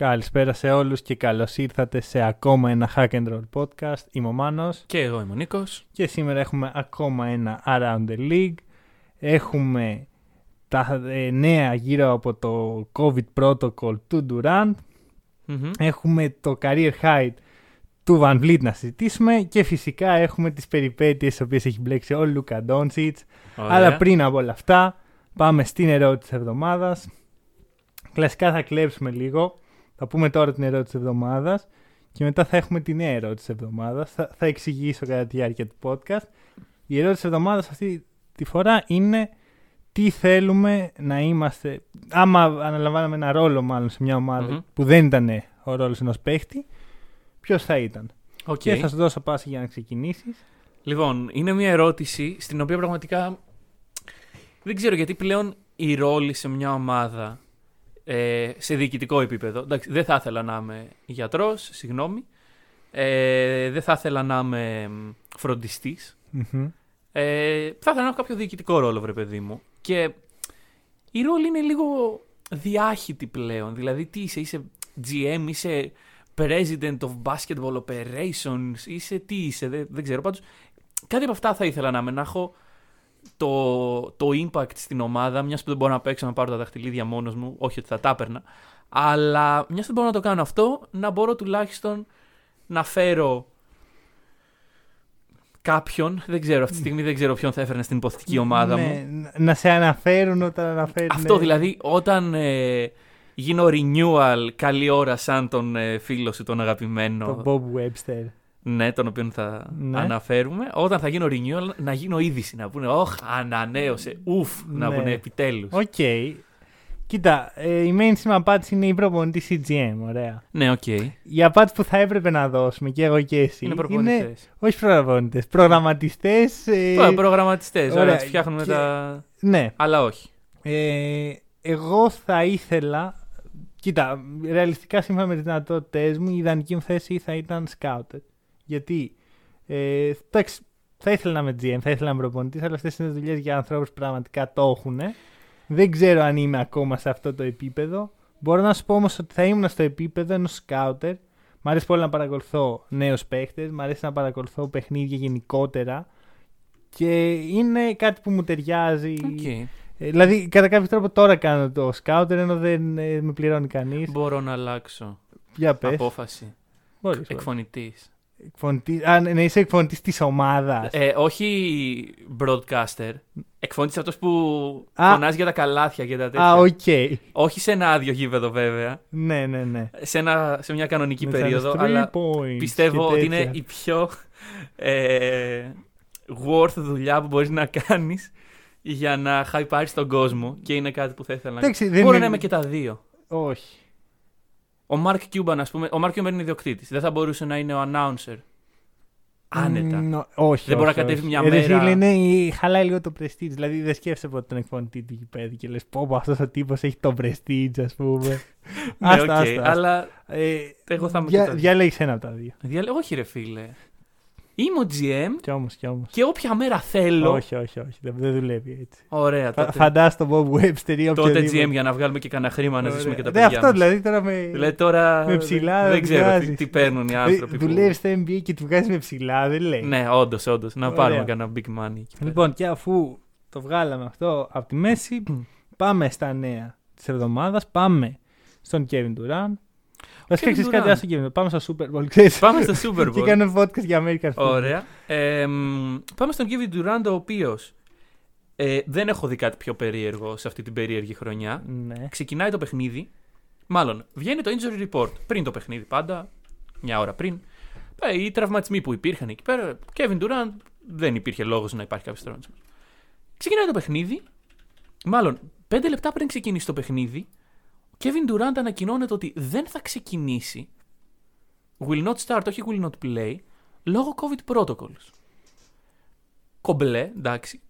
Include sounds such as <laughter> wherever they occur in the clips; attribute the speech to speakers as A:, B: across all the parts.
A: Καλησπέρα σε όλους και καλώς ήρθατε σε ακόμα ένα Hack and Roll podcast. Είμαι ο Μάνος
B: Και εγώ είμαι ο Νίκος.
A: και σήμερα έχουμε ακόμα ένα Around the League. Έχουμε τα ε, νέα γύρω από το COVID protocol του Durant. Έχουμε το career height του Van Vliet να συζητήσουμε και φυσικά έχουμε τις περιπέτειες τις οποίες έχει μπλέξει ο Λούκα Ντόνσιτς. Αλλά πριν από όλα αυτά πάμε στην ερώτηση της εβδομάδας. Κλασικά θα κλέψουμε λίγο. Θα πούμε τώρα την ερώτηση της εβδομάδας και μετά θα έχουμε τη νέα ερώτηση της εβδομάδας. Θα, θα εξηγήσω κατά τη διάρκεια του podcast. Η ερώτηση της εβδομάδας αυτή τη φορά είναι τι θέλουμε να είμαστε. Άμα αναλαμβάναμε ένα ρόλο μάλλον σε μια ομαδα
B: Μμμ.
A: που δεν ήταν ο ρόλος ενός παίχτη, ποιος θα ήταν.
B: Οκ.
A: Και θα σου δώσω πάσα για να ξεκινήσεις.
B: Λοιπόν, είναι μια ερώτηση στην οποία πραγματικά δεν ξέρω γιατί πλέον η ρόλη σε μια ομάδα ε, σε διοικητικό επίπεδο. Εντάξει, δεν θα ήθελα να είμαι γιατρός, συγγνώμη. Ε, δεν θα ήθελα να είμαι φροντιστής.
A: Μμμ.
B: Ε, θα ήθελα να έχω κάποιο διοικητικό ρόλο, βρε παιδί μου. Και η ρόλη είναι λίγο διάχυτη πλέον. Δηλαδή, τι είσαι, είσαι GM, είσαι President of Basketball Operations, είσαι τι είσαι, δεν, δεν ξέρω. Πάντως, κάτι από αυτά θα ήθελα να είμαι, να έχω το, το impact στην ομάδα, μιας που δεν μπορώ να παίξω να πάρω τα δαχτυλίδια μόνος μου, όχι ότι θα τα έπαιρνα, αλλά μιας που δεν μπορώ να το κάνω αυτό, να μπορώ τουλάχιστον να φέρω κάποιον, δεν ξέρω, αυτή τη στιγμή δεν ξέρω ποιον θα έφερνε στην υποθετική ομάδα
A: Ναι,
B: μου.
A: να- Να σε αναφέρουν όταν αναφέρουν.
B: Αυτό δηλαδή, όταν ε, γίνω renewal καλή ώρα σαν τον ε, φίλο σου, τον αγαπημένο,
A: Το Bob Webster.
B: Ναι, τον οποίο θα
A: Ναι.
B: αναφέρουμε, όταν θα γίνω renewal να γίνω είδηση, να πούνε, όχ, ανανέωσε, ουφ, να
A: Ναι.
B: πούνε επιτέλους.
A: Οκ. Κοίτα, ε, η mainstream απάντηση είναι η προπονητή CGM. Ωραία.
B: Ναι, οκ.
A: Η απάντηση που θα έπρεπε να δώσουμε και εγώ και εσύ
B: Είναι προπονητές.
A: όχι προπονητές. Προγραμματιστές. Ε,
B: Τώρα, προγραμματιστές,
A: ωραία,
B: ωραία, τους φτιάχνουμε
A: και-
B: τα...
A: ναι.
B: Αλλά όχι.
A: Ε, εγώ θα ήθελα. Κοίτα, ρεαλιστικά σύμφωνα με τις δυνατότητές μου, η ιδανική μου θέση θα ήταν scouter. Γιατί. Ε, εντάξει, θα ήθελα να είμαι GM, θα ήθελα να είμαι προπονητής, αλλά αυτές είναι δουλειές για ανθρώπους που πραγματικά το έχουν. Δεν ξέρω αν είμαι ακόμα σε αυτό το επίπεδο. Μπορώ να σου πω όμως ότι θα ήμουν στο επίπεδο ενός scouter. Μ' αρέσει πολύ να παρακολουθώ νέους παίχτες, μ' αρέσει να παρακολουθώ παιχνίδια γενικότερα. Και είναι κάτι που μου ταιριάζει.
B: Οκ.
A: Ε, δηλαδή, κατά κάποιο τρόπο τώρα κάνω το scouter ενώ δεν ε, με πληρώνει κανείς.
B: Μπορώ να αλλάξω
A: Για πες.
B: απόφαση.
A: Μπορείς,
B: Εκφωνητής.
A: Εκφωνητής- Α, ναι, είσαι εκφωνητής της ομάδας.
B: Ε, όχι broadcaster. Εκφωνητής αυτός που
A: Α.
B: φωνάζει για τα καλάθια και τα τέτοια.
A: Α, οκ.
B: Όχι σε ένα άδειο γήπεδο βέβαια.
A: Ναι, ναι, ναι.
B: Σε, ένα, σε μια κανονική
A: Με σαν
B: περίοδο.
A: three
B: Αλλά
A: points
B: πιστεύω
A: και
B: ότι είναι
A: τέτοια.
B: η πιο ε, worth δουλειά που μπορείς να κάνεις για να χαϊπάρεις τον κόσμο και είναι κάτι που θα ήθελα να
A: Εντάξει,
B: κάνω.
A: δεν
B: Μπορεί
A: είναι-
B: να είμαι και τα δύο.
A: Όχι.
B: Ο Mark Cuban, ας πούμε, ο Mark Cuban είναι ιδιοκτήτης. Δεν θα μπορούσε να είναι ο announcer. Άνετα.
A: Μ, ο- όχι.
B: Δεν μπορεί
A: όχι,
B: να κατέβει
A: όχι.
B: μια
A: Ε, ρε
B: μέρα-
A: Φίλε, είναι, η- χαλάει λίγο το prestige. Δηλαδή δεν σκέφτεσαι ποτέ τον εκφωνητή του γηπέδου και λες: Πω, πω αυτός ο τύπος έχει το prestige, ας πούμε.
B: Ναι,
A: Άστα,
B: οκ,
A: άστα, άστα.
B: αλλά
A: Ε,
B: εγώ θα είμαι
A: δια-
B: και τα δύο.
A: Διαλέγεις ένα από τα δύο.
B: Διαλέ- Όχι ρε φίλε. Είμαι ο GM
A: Κι όμως, κι όμως.
B: και όποια μέρα θέλω.
A: Όχι, όχι, όχι. Δεν, δεν δουλεύει έτσι.
B: Ωραία,
A: Φα,
B: τότε,
A: Φαντάσου τον Bob Webster ή
B: τότε
A: οποιοδήποτε.
B: GM για να βγάλουμε και κανένα χρήμα να ζήσουμε και τα
A: Ναι,
B: παιδιά
A: αυτό
B: μας.
A: δηλαδή τώρα με.
B: Δηλαδή τώρα
A: με ψηλά
B: δεν
A: δεν
B: ξέρω τι,
A: βγάζεις.
B: τι παίρνουν οι άνθρωποι. που-
A: Δουλεύεις στο NBA και του βγάζεις με ψηλά, δεν λέει.
B: Ναι, όντως, όντως. Να
A: Ωραία.
B: πάρουμε κανένα big money. εκεί πέρα.
A: Λοιπόν, και αφού το βγάλαμε αυτό από τη μέση, πάμε στα νέα της εβδομάδας. Πάμε στον Kevin Durant. Βασικά
B: Kevin
A: ξέρει κάτι,
B: Durant.
A: άστο Kevin. Πάμε στο Super Bowl. Ξέρεις.
B: Πάμε στο Super <laughs>
A: και
B: Bowl.
A: κάνουμε podcast για American Football.
B: Ωραία. Ε, μ, πάμε στον Kevin Durant, ο οποίος ε, δεν έχω δει κάτι πιο περίεργο σε αυτή την περίεργη χρονιά.
A: Ναι.
B: Ξεκινάει το παιχνίδι. Μάλλον, βγαίνει το injury report πριν το παιχνίδι πάντα, μια ώρα πριν. Ε, οι τραυματισμοί που υπήρχαν εκεί πέρα. Kevin Durant δεν υπήρχε λόγος να υπάρχει κάποιος τραυματισμός. Ξεκινάει το παιχνίδι. Μάλλον, πέντε λεπτά πριν ξεκινήσει το παιχνίδι, ο Kevin Durant ανακοινώνεται ότι δεν θα ξεκινήσει will not start, όχι will not play, λόγω COVID protocols. Κομπλέ, εντάξει.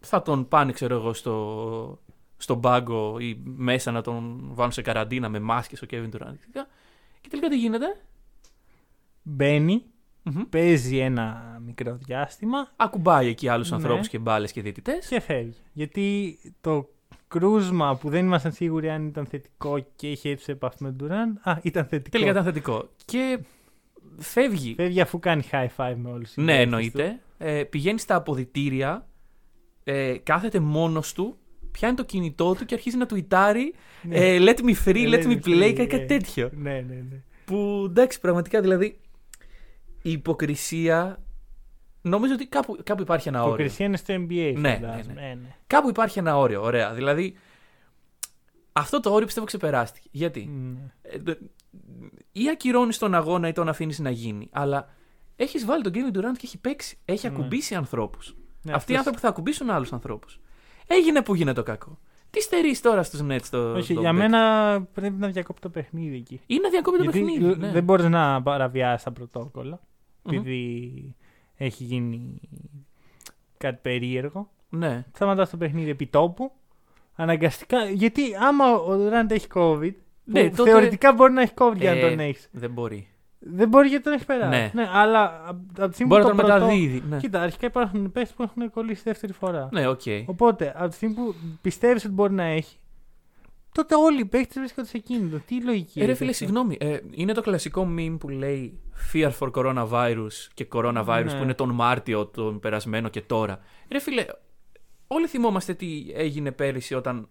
B: Θα τον πάνε, ξέρω εγώ, στο, στον πάγκο ή μέσα να τον βάλουν σε καραντίνα με μάσκες ο Kevin Durant. Και τελικά τι γίνεται;
A: Μπαίνει,
B: Μμμ.
A: παίζει ένα μικρό διάστημα
B: Ακουμπάει εκεί άλλους
A: Ναι.
B: ανθρώπους και μπάλες και διαιτητές.
A: και φεύγει. Γιατί το κρούσμα που δεν ήμασταν σίγουροι αν ήταν θετικό και είχε έρθει σε επαφή με τον Durant, α, ήταν θετικό.
B: Τελικά ήταν θετικό. Και φεύγει.
A: Φεύγει αφού κάνει high five με όλους. τους
B: Ναι,
A: συμπαίκτες
B: εννοείται. Ε, πηγαίνει στα αποδητήρια, ε, κάθεται μόνος του, πιάνει το κινητό του και αρχίζει να τουιτάρει
A: Ναι.
B: ε, let me free,
A: Ε,
B: let
A: let
B: me
A: me
B: play,
A: free,
B: κάτι, κάτι
A: ε.
B: τέτοιο.
A: του. Ναι, ναι, ναι.
B: Που εντάξει, πραγματικά δηλαδή η υποκρισία. Νομίζω ότι κάπου, κάπου υπάρχει ένα όριο.
A: Υποκρισία είναι στο NBA,
B: Ναι,
A: φαντάζομαι.
B: ναι, ναι.
A: Ε, ναι.
B: Κάπου υπάρχει ένα όριο. Ωραία. Δηλαδή. Αυτό το όριο πιστεύω ξεπεράστηκε. Γιατί;
A: Ναι.
B: Ε, δε- ή ακυρώνεις τον αγώνα ή τον αφήνεις να γίνει. Αλλά έχεις βάλει τον Kevin Durant και έχει παίξει. Έχει
A: Ναι.
B: ακουμπήσει ανθρώπους.
A: Ναι,
B: Αυτοί οι
A: αυτός-
B: άνθρωποι θα ακουμπήσουν άλλους ανθρώπους. Έγινε που γίνεται το κακό. Τι στερείς τώρα στους Nets το.
A: Όχι,
B: το
A: για
B: παίκτη.
A: μένα πρέπει να διακόπτει το παιχνίδι εκεί.
B: Είναι να διακόπτει το
A: Γιατί
B: παιχνίδι. ναι.
A: δεν μπορείς να παραβιάσεις τα πρωτόκολλα.
B: Μμμ.
A: Επειδή έχει γίνει κάτι περίεργο.
B: Ναι.
A: Σταματάς το παιχνίδι επί τόπου. Αναγκαστικά. Γιατί άμα ο Durant έχει COVID.
B: Ναι,
A: που
B: τότε-
A: Θεωρητικά μπορεί να έχει COVID για να
B: Ε,
A: τον έχεις.
B: Δεν μπορεί.
A: Δεν μπορεί γιατί τον έχεις περάσει.
B: Ναι.
A: αλλά από τη στιγμή
B: Μπορεί
A: που
B: να
A: το
B: τον
A: πρωτό-
B: μεταδίδει. Ναι,
A: Κοίτα, αρχικά υπάρχουν παίχτες που έχουν κολλήσει δεύτερη φορά.
B: ναι οκ.
A: Οπότε, από τη στιγμή που πιστεύεις ότι μπορεί να έχει, τότε όλοι οι παίχτε βρίσκονται σε κίνητο. Τι λογική
B: Ε, ρε
A: έχει
B: φίλε,
A: αυτό;
B: συγγνώμη. Ε, είναι το κλασικό meme που λέει Fear for coronavirus και coronavirus
A: Ναι.
B: που είναι τον Μάρτιο, τον περασμένο και τώρα. Ρε φίλε, όλοι θυμόμαστε τι έγινε πέρυσι όταν.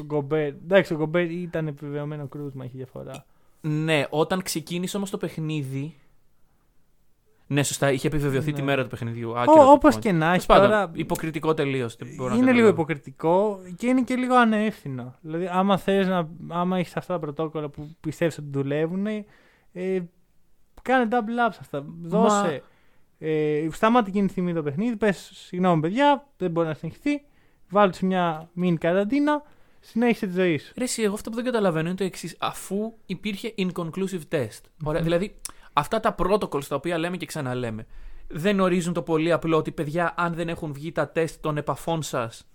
A: Ο Γκομπέρ. Εντάξει, ο Γκομπέρ ήταν επιβεβαιωμένο κρούσμα, έχει διαφορά.
B: Ναι, όταν ξεκίνησε όμως το παιχνίδι. Ναι, σωστά, είχε επιβεβαιωθεί
A: Ναι.
B: τη μέρα του παιχνιδιού. άκυρο το
A: Όπως
B: point.
A: και να
B: Τέλος
A: έχει
B: πάντων,
A: τώρα.
B: υποκριτικό τελείως.
A: Είναι λίγο υποκριτικό και είναι και λίγο ανεύθυνο. Δηλαδή, άμα θες να. άμα έχεις αυτά τα πρωτόκολλα που πιστεύεις ότι δουλεύουν, ε, κάνε double ups αυτά. Δώσε. Ε, σταμάτη εκείνη τη στιγμή το παιχνίδι. Πες, συγγνώμη, παιδιά, δεν μπορεί να συνεχιστεί. Βάλτε σε μια μήνυ καραντίνα. Συνέχισε τη ζωή σου.
B: Ρε, εσύ, εγώ αυτό που δεν καταλαβαίνω είναι το εξής. Αφού υπήρχε inconclusive test. Ωραία, δηλαδή, αυτά τα protocols τα οποία λέμε και ξαναλέμε, δεν ορίζουν το πολύ απλό ότι παιδιά, αν δεν έχουν βγει τα τεστ των επαφών σας,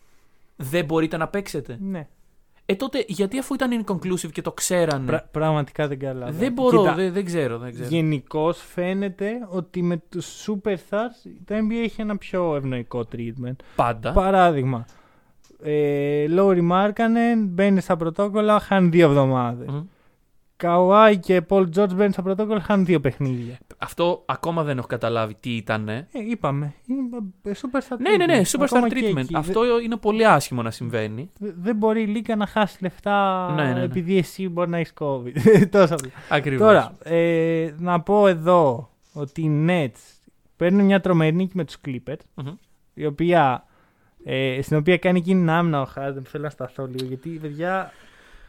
B: δεν μπορείτε να παίξετε.
A: Ναι.
B: Ε, τότε γιατί αφού ήταν inconclusive και το ξέρανε;
A: Πρα- πραγματικά δεν καταλαβαίνω.
B: Ναι. δεν μπορώ,
A: Κοίτα,
B: δεν, δεν ξέρω. Δεν ξέρω.
A: Γενικώς φαίνεται ότι με τους superstars το NBA έχει ένα πιο ευνοϊκό treatment.
B: Πάντα.
A: Παράδειγμα, ε, Λόρι Μάρκανεν μπαίνει στα πρωτόκολλα, χάνει δύο εβδομάδες.
B: Μμ.
A: Καουάι και Πολ Τζόρτζ μπαίνουν στα πρωτόκολλα, χάνουν δύο παιχνίδια.
B: Αυτό ακόμα δεν έχω καταλάβει τι ήταν.
A: Ε, είπαμε. Είναι ε, superstar
B: Ναι, ναι, ναι,
A: treatment.
B: superstar
A: Ακόμα και
B: treatment.
A: εκεί.
B: Αυτό είναι πολύ άσχημο να συμβαίνει.
A: Δε- δεν μπορεί η Λίγκα να χάσει λεφτά
B: Ναι, ναι, ναι.
A: επειδή εσύ μπορεί να έχεις COVID. <laughs> Τόσο απλά.
B: Ακριβώς.
A: Τώρα, ε, να πω εδώ ότι οι Nets παίρνουν μια τρομερή νίκη με τους Clippers, η οποία, ε, στην οποία κάνει εκείνη την άμυνα ο Χάρντεν. Θέλω να σταθώ λίγο, γιατί παιδιά,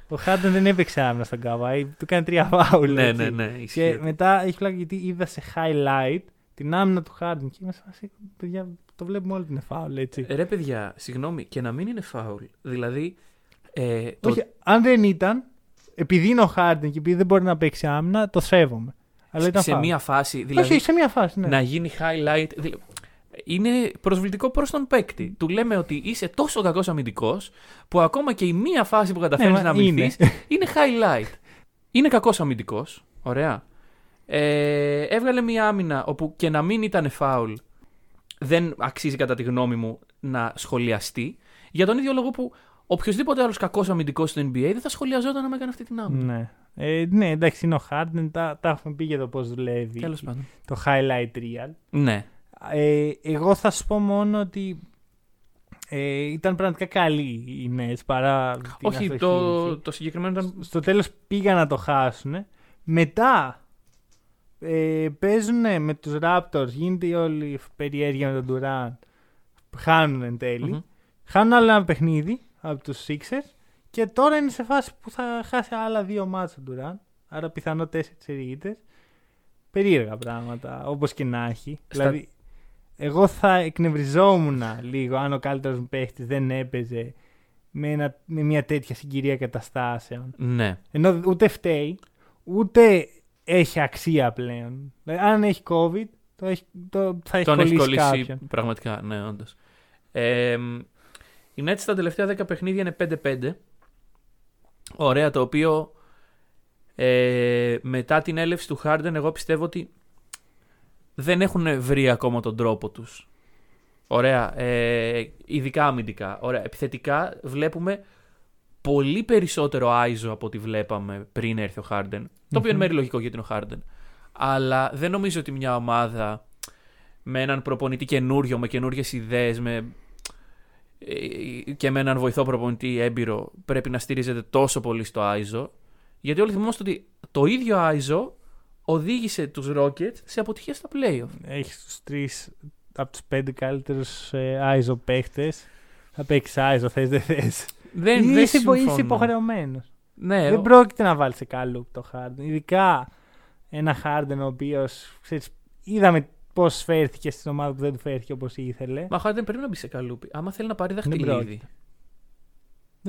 A: ο Χάρντεν δεν έπαιξε άμυνα στον Καβάη, του κάνει τρία φάουλ.
B: Ναι,
A: έτσι.
B: ναι, ναι.
A: Και
B: ισχύει.
A: μετά έχει πλάκα γιατί είδα σε highlight την άμυνα του Χάρντεν και είμαι σε φάση, παιδιά, το βλέπουμε όλοι την φάουλ, έτσι.
B: Ρε παιδιά, συγγνώμη, και να μην είναι φάουλ. Δηλαδή. Ε, το-
A: Όχι, αν δεν ήταν, επειδή είναι ο Χάρντεν και επειδή δεν μπορεί να παίξει άμυνα, το σέβομαι. Αλλά ήταν
B: σε
A: φάουλ.
B: μία φάση. Δηλαδή,
A: Όχι, σε μία φάση, ναι.
B: να γίνει highlight. δηλα- Είναι προσβλητικό προς τον παίκτη. Του λέμε ότι είσαι τόσο κακός αμυντικός που ακόμα και η μία φάση που καταφέρνεις
A: Ναι, μα
B: να αμυνθείς
A: είναι.
B: είναι. highlight. Είναι κακός αμυντικός. Ωραία. Ε, έβγαλε μία άμυνα όπου και να μην ήταν φάουλ δεν αξίζει κατά τη γνώμη μου να σχολιαστεί. Για τον ίδιο λόγο που οποιοδήποτε άλλος κακός αμυντικός στο NBA δεν θα σχολιαζόταν να έκανε αυτή την άμυνα.
A: Ναι. Ε, ναι, εντάξει, είναι ο Harden. Τα, τα έχουμε πει για το πώς δουλεύει
B: Τέλος πάντων.
A: το highlight real.
B: Ναι.
A: Ε, εγώ θα σου πω μόνο ότι ε, ήταν πραγματικά καλή οι Nets παρά την
B: Όχι,
A: αστοχή.
B: το, το συγκεκριμένο ήταν.
A: Στο τέλος πήγαν να το χάσουν. Μετά ε, παίζουν με τους Raptors, γίνεται η όλη περιέργεια με τον Durant. Χάνουν εν τέλει.
B: Μμμ.
A: Χάνουν άλλο ένα παιχνίδι από τους Sixers και τώρα είναι σε φάση που θα χάσει άλλα δύο μάτς ο Durant. Άρα πιθανό τέσσερις ήττες. Περίεργα πράγματα, όπως και να έχει.
B: Στα-
A: Δηλαδή, εγώ θα εκνευριζόμουν λίγο αν ο καλύτερος μου παίχτης δεν έπαιζε με, ένα, με μια τέτοια συγκυρία καταστάσεων.
B: Ναι.
A: Ενώ ούτε φταίει, ούτε έχει αξία πλέον. Δηλαδή, αν έχει COVID, το, έχει, το θα έχει
B: Τον έχει
A: κολλήσει
B: κολλήσει
A: κάποιον.
B: πραγματικά, ναι, όντως. Ε, η Nets στα τελευταία 10 παιχνίδια είναι 5-5. Ωραία, το οποίο ε, μετά την έλευση του Harden, εγώ πιστεύω ότι δεν έχουν βρει ακόμα τον τρόπο τους. Ωραία, ε, ειδικά αμυντικά. Ωραία, επιθετικά βλέπουμε πολύ περισσότερο Άιζο από ό,τι βλέπαμε πριν έρθει ο Harden. Το οποίο είναι μέρη λογικό γιατί είναι ο Harden. Αλλά δεν νομίζω ότι μια ομάδα με έναν προπονητή καινούριο, με καινούριες ιδέες, με... ε, και με έναν βοηθό προπονητή έμπειρο πρέπει να στηρίζεται τόσο πολύ στο Άιζο. Γιατί όλοι θυμόμαστε ότι το ίδιο Άιζο οδήγησε τους Rockets σε αποτυχία στα playoff.
A: Έχεις τους τρεις από τους πέντε καλύτερους ε, Άιζο παίχτες. Θα παίξεις Άιζο, θες δεν θες.
B: Δεν, δεν
A: Είσαι, υπο- είσαι
B: συμφωνώ.
A: υποχρεωμένος.
B: Ναι,
A: δεν
B: ο-
A: πρόκειται να βάλεις σε καλούπ το Harden. Ειδικά ένα Harden ο οποίος είδαμε πώς φέρθηκε στην ομάδα που δεν του φέρθηκε όπως ήθελε.
B: Μα ο Harden πρέπει να μπει σε καλούπι. Άμα θέλει να πάρει
A: Δεν
B: δαχτυλίδι.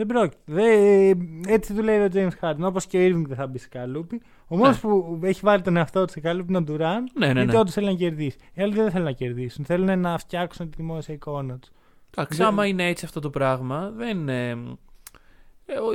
A: Πρόκειται. Δεν πρόκειται. Δεν- έτσι δουλεύει ο James Harden. Όπως και ο Irving δεν θα μπει σε καλούπι. Ο μόνος
B: Ναι.
A: που έχει βάλει τον εαυτό του σε καλούπι είναι ο Durant.
B: Ναι, ναι,
A: γιατί
B: ναι.
A: όντως θέλει να κερδίσει. Οι άλλοι δεν θέλουν να κερδίσουν. Θέλουν να φτιάξουν τη δημόσια εικόνα τους.
B: Εντάξει,
A: Δεν-
B: άμα είναι έτσι αυτό το πράγμα, δεν. ε, ε, ο-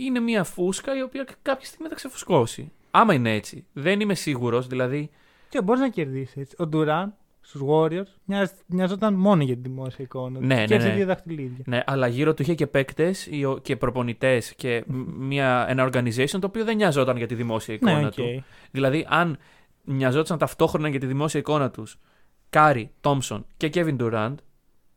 B: είναι μια φούσκα η οποία κάποια στιγμή θα ξεφουσκώσει. Άμα είναι έτσι. Δεν είμαι σίγουρος, δηλαδή.
A: Και μπορείς να κερδίσεις έτσι. Ο Durant στους Warriors μοιάζ, μοιάζονταν μόνο για τη δημόσια εικόνα τους.
B: Ναι, ναι,
A: και έτσι
B: ναι.
A: δύο δαχτυλίδια.
B: Ναι, αλλά γύρω του είχε και παίκτες και προπονητές και μ- μια, ένα organization το οποίο δεν νοιαζόταν για τη δημόσια εικόνα
A: Ναι, οκ.
B: του. Δηλαδή, αν νοιαζόταν ταυτόχρονα για τη δημόσια εικόνα τους Curry, Thompson και Kevin Durant,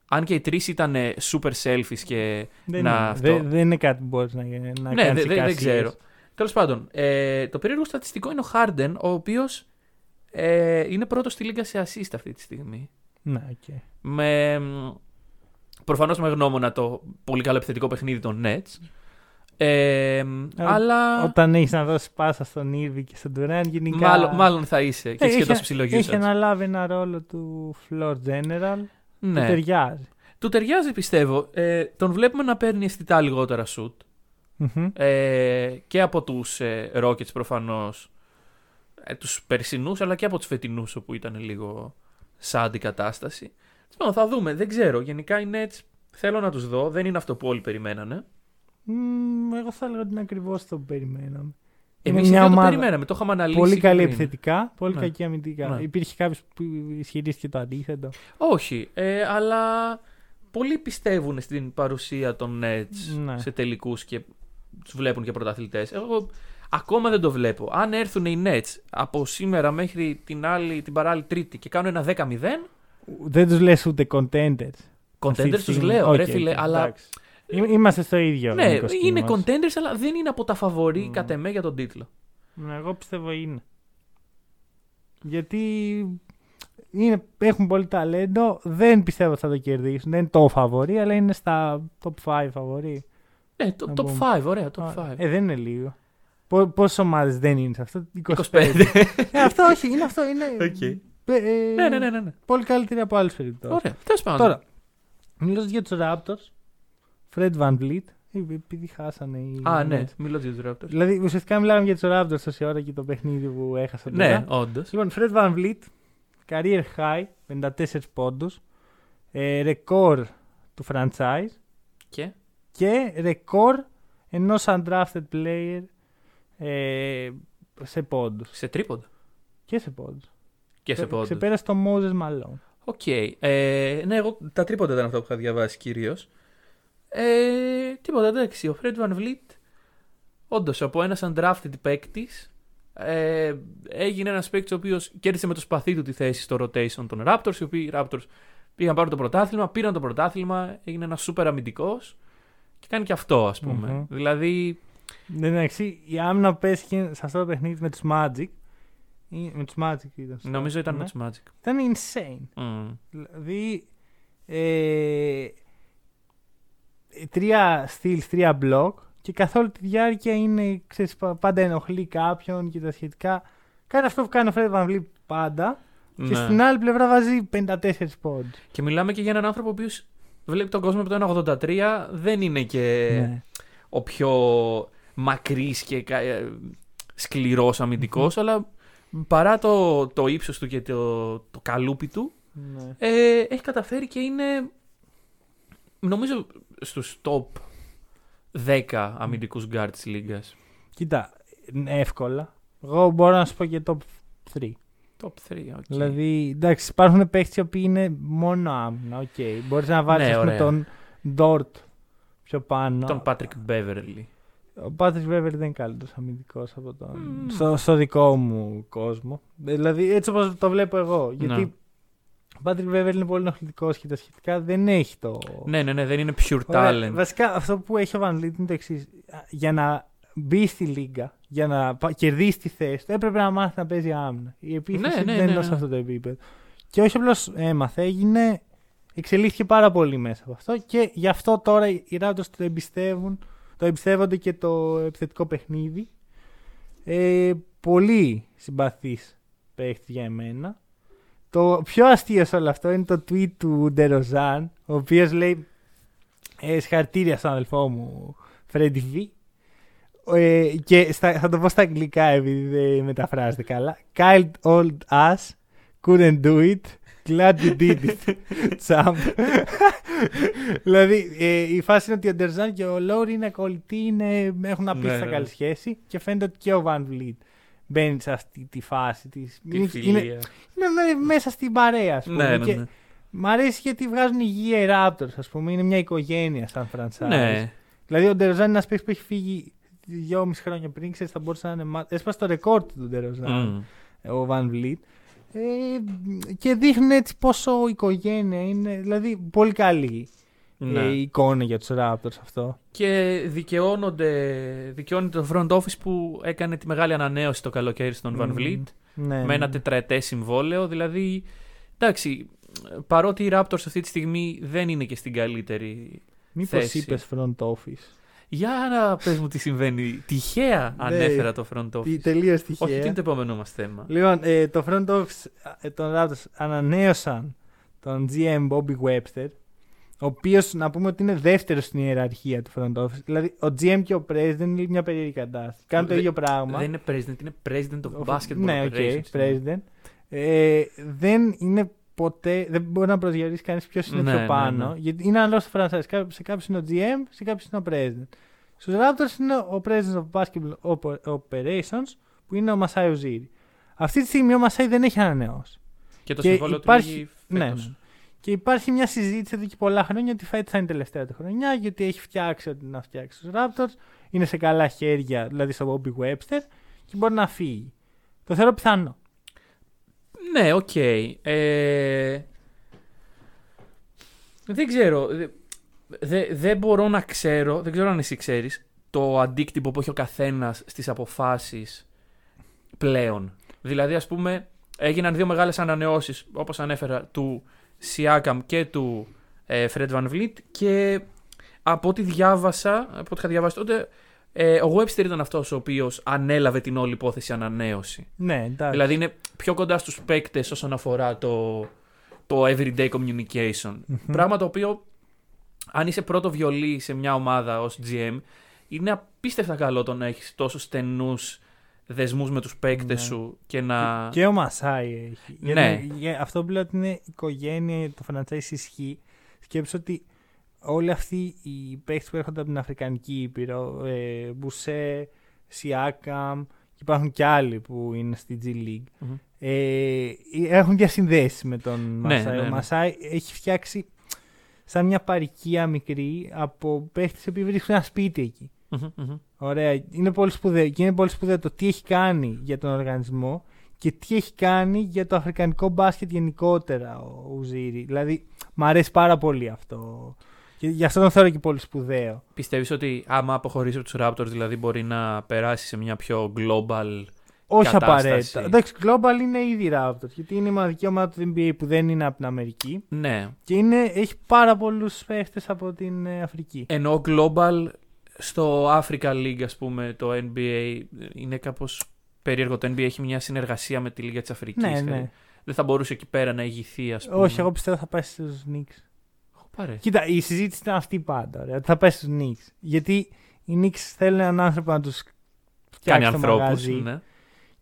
B: αν και οι τρεις ήταν ε, super selfish και
A: Δεν,
B: να
A: είναι,
B: αυτό.
A: δεν, δεν είναι κάτι που μπορείς να, να
B: ναι,
A: κάνεις
B: δεν δεν- δεν
A: εικασίες.
B: ξέρω. Τέλος πάντων, ε, το περίεργο στατιστικό είναι ο Harden, ο οποίος ε, είναι πρώτος στη λίγκα σε assist αυτή τη στιγμή.
A: Ναι, οκ.
B: Με, προφανώς με γνώμονα το πολύ καλό επιθετικό παιχνίδι των Nets. Ε, αλλά
A: Όταν έχεις να δώσεις πάσα στον Irving και στον Durant, γενικά.
B: μάλλον, μάλλον θα είσαι και
A: Ε,
B: έχεις και
A: έχει-
B: τόσο ψηλό
A: Έχει
B: usage.
A: αναλάβει ένα ρόλο του floor general που
B: Ναι.
A: ταιριάζει.
B: Του ταιριάζει πιστεύω. Ε, τον βλέπουμε να παίρνει αισθητά λιγότερα shoot.
A: Μμμ.
B: Ε, και από τους ε, Rockets προφανώς ε, τους περσινούς αλλά και από τους φετινούς όπου ήταν λίγο σαν αντικατάσταση. Λοιπόν, θα δούμε, δεν ξέρω. Γενικά οι Nets θέλω να τους δω, δεν είναι αυτό που όλοι περιμένανε.
A: Μμμ, εγώ θα έλεγα ότι είναι ακριβώς αυτό που περιμέναμε.
B: Εμείς
A: μια
B: δεν το
A: ομάδα
B: περιμέναμε, το είχαμε αναλύσει.
A: Πολύ
B: και
A: καλή
B: πριν.
A: επιθετικά, πολύ
B: Ναι.
A: κακή αμυντικά.
B: Ναι.
A: Υπήρχε κάποιος που ισχυρίστηκε το αντίθετο.
B: Όχι, ε, αλλά πολλοί πιστεύουν στην παρουσία των Nets
A: Ναι.
B: σε τελικούς και τους βλέπουν και πρωταθλητές. Εγώ ακόμα δεν το βλέπω. Αν έρθουν οι Nets από σήμερα μέχρι την, άλλη, την παράλληλη Τρίτη και κάνουν ένα 10-0,
A: Δεν τους λες ούτε contenders. Αυτή τη
B: contenders τους
A: στιγμή.
B: λέω,
A: Οκ,
B: ρε φίλε,
A: οκ,
B: αλλά
A: εντάξει. Εί- Είμαστε στο ίδιο.
B: ναι,
A: μήκος
B: είναι
A: κύματος.
B: contenders, αλλά δεν είναι από τα φαβορή
A: Mm.
B: κατ' εμέ για τον τίτλο.
A: Ναι, εγώ πιστεύω είναι. Γιατί είναι, έχουν πολύ ταλέντο. Δεν πιστεύω ότι θα το κερδίσουν. Δεν είναι το φαβορή, αλλά είναι στα top 5 φαβορή.
B: Ναι, το,
A: Να
B: top
A: πούμε.
B: 5, ωραία, top 5.
A: Ε, δεν είναι λίγο. Πόσες ομάδες δεν είναι σε αυτό, 25.
B: 25. <laughs>
A: Ε, αυτό όχι, είναι αυτό. Είναι,
B: Οκ.
A: ε,
B: ναι, ναι, ναι, ναι, ναι.
A: Πολύ καλύτερη από άλλες περιπτώσεις.
B: Ωραία, τέλος πάντων.
A: Τώρα, μιλώντας για τους Raptors, Fred Van Vliet, ε, επειδή χάσανε οι.
B: Α, ναι,
A: Nets.
B: μιλώ για τους Raptors.
A: Δηλαδή, ουσιαστικά μιλάμε για τους Raptors τόση ώρα και το παιχνίδι που έχασαν
B: Ναι, όντως.
A: Λοιπόν, Fred Van Vliet, career high, 54 πόντους, ε, ρεκόρ του franchise
B: Και;
A: και ρεκόρ ενός undrafted player ε, σε πόντους.
B: Σε τρίποντα.
A: Και σε πόντους.
B: Και σε πόντους.
A: Ξεπέρασε το Moses Malone.
B: Οκ. Ε, ναι, εγώ τα τρίποντα ήταν αυτό που είχα διαβάσει κυρίως. Ε, τίποτα, εντάξει. Ο Fred Van Vliet, όντως από ένας undrafted παίκτης, ε, έγινε ένας παίκτης ο οποίος κέρδισε με το σπαθί του τη θέση στο rotation των Raptors. Οι οποίοι οι Raptors πήγαν πάρουν το πρωτάθλημα, πήραν το πρωτάθλημα, έγινε ένας super αμυντικός και κάνει και αυτό, ας πούμε.
A: Μμμ.
B: Δηλαδή.
A: Ναι, εντάξει, η άμυνα που πέσχε σε αυτό το παιχνίδι με τους Magic, ή- με τους Magic ήταν. σωστά,
B: Νομίζω ήταν
A: ναι.
B: με τους Magic.
A: Ήταν insane.
B: Μμ.
A: Δηλαδή, ε, τρία steals, τρία block και καθ' όλη τη διάρκεια είναι, ξέρεις, πα- πάντα ενοχλεί κάποιον και τα σχετικά. Κάνει αυτό που κάνει ο Fred Van Vliet πάντα και
B: Ναι.
A: στην άλλη πλευρά βάζει 54 πόντους.
B: Και μιλάμε και για έναν άνθρωπο ο οποίος βλέπει τον κόσμο από το 1,83. Δεν είναι και
A: Ναι.
B: ο πιο μακρύς και κα- ε, σκληρός αμυντικός, αλλά παρά το, το ύψος του και το, το καλούπι του,
A: Ναι.
B: ε, έχει καταφέρει και είναι νομίζω στους top 10 αμυντικούς guard της λίγας.
A: Κοίτα, εύκολα. Εγώ μπορώ να σου πω και top 3.
B: Top 3, οκ.
A: Δηλαδή, εντάξει, υπάρχουν παίχτες οι οποίοι είναι μόνο άμυνα. Οκ. Μπορείς να βάλεις
B: Ναι,
A: πούμε,
B: ωραία.
A: τον Dort πιο πάνω.
B: Τον Patrick Beverley.
A: Ο Patrick Beverley δεν είναι καλύτερος αμυντικός από τον. Στο, στο δικό μου κόσμο. Δηλαδή, έτσι όπως το βλέπω εγώ. Γιατί
B: Ναι.
A: ο Patrick Beverley είναι πολύ ενοχλητικός και τα σχετικά δεν έχει το.
B: Ναι, ναι, ναι, δεν είναι pure
A: Ωραία,
B: talent.
A: Βασικά αυτό που έχει ο Van Vliet είναι το εξής. Για να μπει στη λίγα, για να πα- κερδίσει τη θέση του, έπρεπε να μάθει να παίζει άμυνα. Η επίθεση
B: Ναι, ναι,
A: δεν
B: ναι,
A: είναι
B: ναι.
A: σε αυτό το επίπεδο. Και όχι απλώς έμαθε, έγινε. Εξελίχθηκε πάρα πολύ μέσα από αυτό και γι' αυτό τώρα οι Raptors το εμπιστεύουν, το εμπιστεύονται και το επιθετικό παιχνίδι. Ε, πολύ συμπαθής παίχτης για εμένα. Το πιο αστείο σε όλο αυτό είναι το tweet του Ντεροζάν, ο οποίος λέει ε, συγχαρητήρια στον αδελφό μου Φρέντι V. Ε, και στα, θα το πω στα αγγλικά επειδή δεν μεταφράζεται καλά. Kyle old ass couldn't do it. Glad you did it. <laughs> Champ. Δηλαδή ε, η φάση είναι ότι ο Ντερζάν και ο Λόρι είναι κολλητοί, είναι, έχουν απίστευτα
B: Ναι, ναι.
A: καλή σχέση και φαίνεται ότι και ο Van Vliet μπαίνει σε αυτή τη φάση της.
B: Τη
A: είναι,
B: φιλία.
A: είναι, είναι μέσα στην παρέα, ας πούμε.
B: Ναι, ναι,
A: και
B: ναι.
A: Μ' αρέσει γιατί βγάζουν υγεία οι Raptors, ας πούμε. Είναι μια οικογένεια σαν franchise.
B: Ναι.
A: Δηλαδή ο Ντεροζάν είναι ένας παίκτης που έχει φύγει δυόμιση χρόνια πριν, ξέρεις, θα μπορούσε να είναι. μα- Έσπασε το ρεκόρ του του Ντεροζάν,
B: Μμ.
A: ο Van Vliet. Ε, και δείχνουν έτσι πόσο οικογένεια είναι. Δηλαδή, πολύ καλή
B: Ναι.
A: ε, εικόνα για τους Raptors αυτό.
B: Και δικαιώνονται, δικαιώνεται το front office που έκανε τη μεγάλη ανανέωση το καλοκαίρι στον Van
A: Μμμ.
B: Vliet
A: Ναι,
B: με ένα
A: ναι.
B: τετραετές συμβόλαιο. Δηλαδή, εντάξει, παρότι οι Raptors αυτή τη στιγμή δεν είναι και στην καλύτερη.
A: Μήπως
B: θέση.
A: είπες front office.
B: Για να πες μου τι συμβαίνει. Τυχαία ανέφερα το front
A: Τι-
B: office.
A: Τελείως
B: Όχι,
A: τυχαία.
B: τι είναι το επόμενό μας θέμα;
A: Λοιπόν, ε, το front office ε, των Raptors ανανέωσαν τον GM Bobby Webster, ο οποίος να πούμε ότι είναι δεύτερος στην ιεραρχία του front office. Δηλαδή, ο GM και ο president είναι μια περίεργη κατάσταση. Κάνουν το
B: Δε-
A: ίδιο πράγμα.
B: Δεν είναι president, είναι president of
A: Ο-
B: basketball
A: Ναι, οκ,
B: operations.
A: president. Ε, δεν είναι ποτέ, δεν μπορεί να προσδιορίσει κανείς ποιος είναι
B: Ναι,
A: πιο
B: ναι,
A: πάνω.
B: ναι.
A: Γιατί είναι άλλο στο franchise. Κά- Σε κάποιους είναι ο GM, σε κάποιους είναι ο president. Στους Raptors είναι ο president of basketball Oper- operations, που είναι ο Masai Ujiri. Αυτή τη στιγμή ο Masai δεν έχει ανανεώσει.
B: Και το
A: Και
B: συμβόλαιο
A: υπάρχει-
B: του λύγει
A: Ναι,
B: φέτος.
A: ναι. Και υπάρχει μια συζήτηση εδώ και πολλά χρόνια ότι φέτο θα είναι η τελευταία του χρονιά, γιατί έχει φτιάξει ό,τι να φτιάξει στους Raptors. Είναι σε καλά χέρια, δηλαδή στο Bobby Webster, και μπορεί να φύγει. Το θεωρώ πιθανό.
B: Ναι, οκ. Ε, δεν ξέρω. δε- δε- δεν μπορώ να ξέρω, δεν ξέρω αν εσύ ξέρεις, το αντίκτυπο που έχει ο καθένας στις αποφάσεις πλέον. Δηλαδή, ας πούμε, έγιναν δύο μεγάλες ανανεώσεις, όπως ανέφερα, του Siakam και του ε, Fred Van Vliet και από ό,τι διάβασα, από ό,τι είχα διαβάσει τότε, ε, ο Webster ήταν αυτός ο οποίος ανέλαβε την όλη υπόθεση ανανέωση.
A: Ναι, εντάξει.
B: Δηλαδή είναι πιο κοντά στους παίκτες όσον αφορά το, το everyday communication. Πράγμα το οποίο, αν είσαι πρώτο βιολί σε μια ομάδα ως GM, είναι απίστευτα καλό το να έχεις τόσο στενούς δεσμούς με τους παίκτες
A: Ναι.
B: σου και να...
A: Και ο Μασάι έχει.
B: Ναι.
A: Γιατί, για αυτό που λέω ότι είναι οικογένεια, το franchise ισχύει. Σκέψω ότι όλοι αυτοί οι παίκτες που έρχονται από την Αφρικανική Ήπειρο, ε, Μπουσέ, Σιάκαμ, και υπάρχουν και άλλοι που είναι στη G League,
B: Μμμ.
A: ε, έχουν διασυνδέσει με τον
B: Ναι,
A: Μασάι.
B: ναι,
A: Ο
B: ναι.
A: Μασάι έχει φτιάξει σαν μια παροικία μικρή από παίχτες που βρίσκουν ένα σπίτι εκεί.
B: Μμμ, μμμ.
A: Ωραία. Είναι πολύ σπουδαίο. Και είναι πολύ σπουδαίο το τι έχει κάνει για τον οργανισμό και τι έχει κάνει για το αφρικανικό μπάσκετ γενικότερα ο Ουζήρη. Δηλαδή, μου αρέσει πάρα πολύ αυτό. Και γι' αυτό τον θεωρώ και πολύ σπουδαίο.
B: Πιστεύεις ότι άμα αποχωρήσει από τους Raptors δηλαδή μπορεί να περάσει σε μια πιο global...
A: Όχι
B: Κατάσταση;
A: απαραίτητα. Εντάξει, Global είναι ήδη Raptors. Γιατί είναι η μοναδική ομάδα του NBA που δεν είναι από την Αμερική.
B: Ναι,
A: Και είναι, έχει πάρα πολλούς παίχτες από την ε, Αφρική.
B: Ενώ global στο Africa League, ας πούμε, το NBA είναι κάπως περίεργο. Το NBA έχει μια συνεργασία με τη Λίγα της Αφρικής.
A: Ναι,
B: ε.
A: ναι.
B: Δεν θα μπορούσε εκεί πέρα να ηγηθεί, ας πούμε.
A: Όχι, εγώ πιστεύω θα πάει στους Knicks.
B: Πάρε.
A: Κοίτα, η συζήτηση ήταν αυτή πάντα. Ωραία, ότι θα πάει στους Knicks. Γιατί οι Knicks θέλουν έναν άνθρωπο να τους
B: Κάνει
A: φτιάξει το
B: ανθρώπους,
A: μαγαζί.
B: ναι.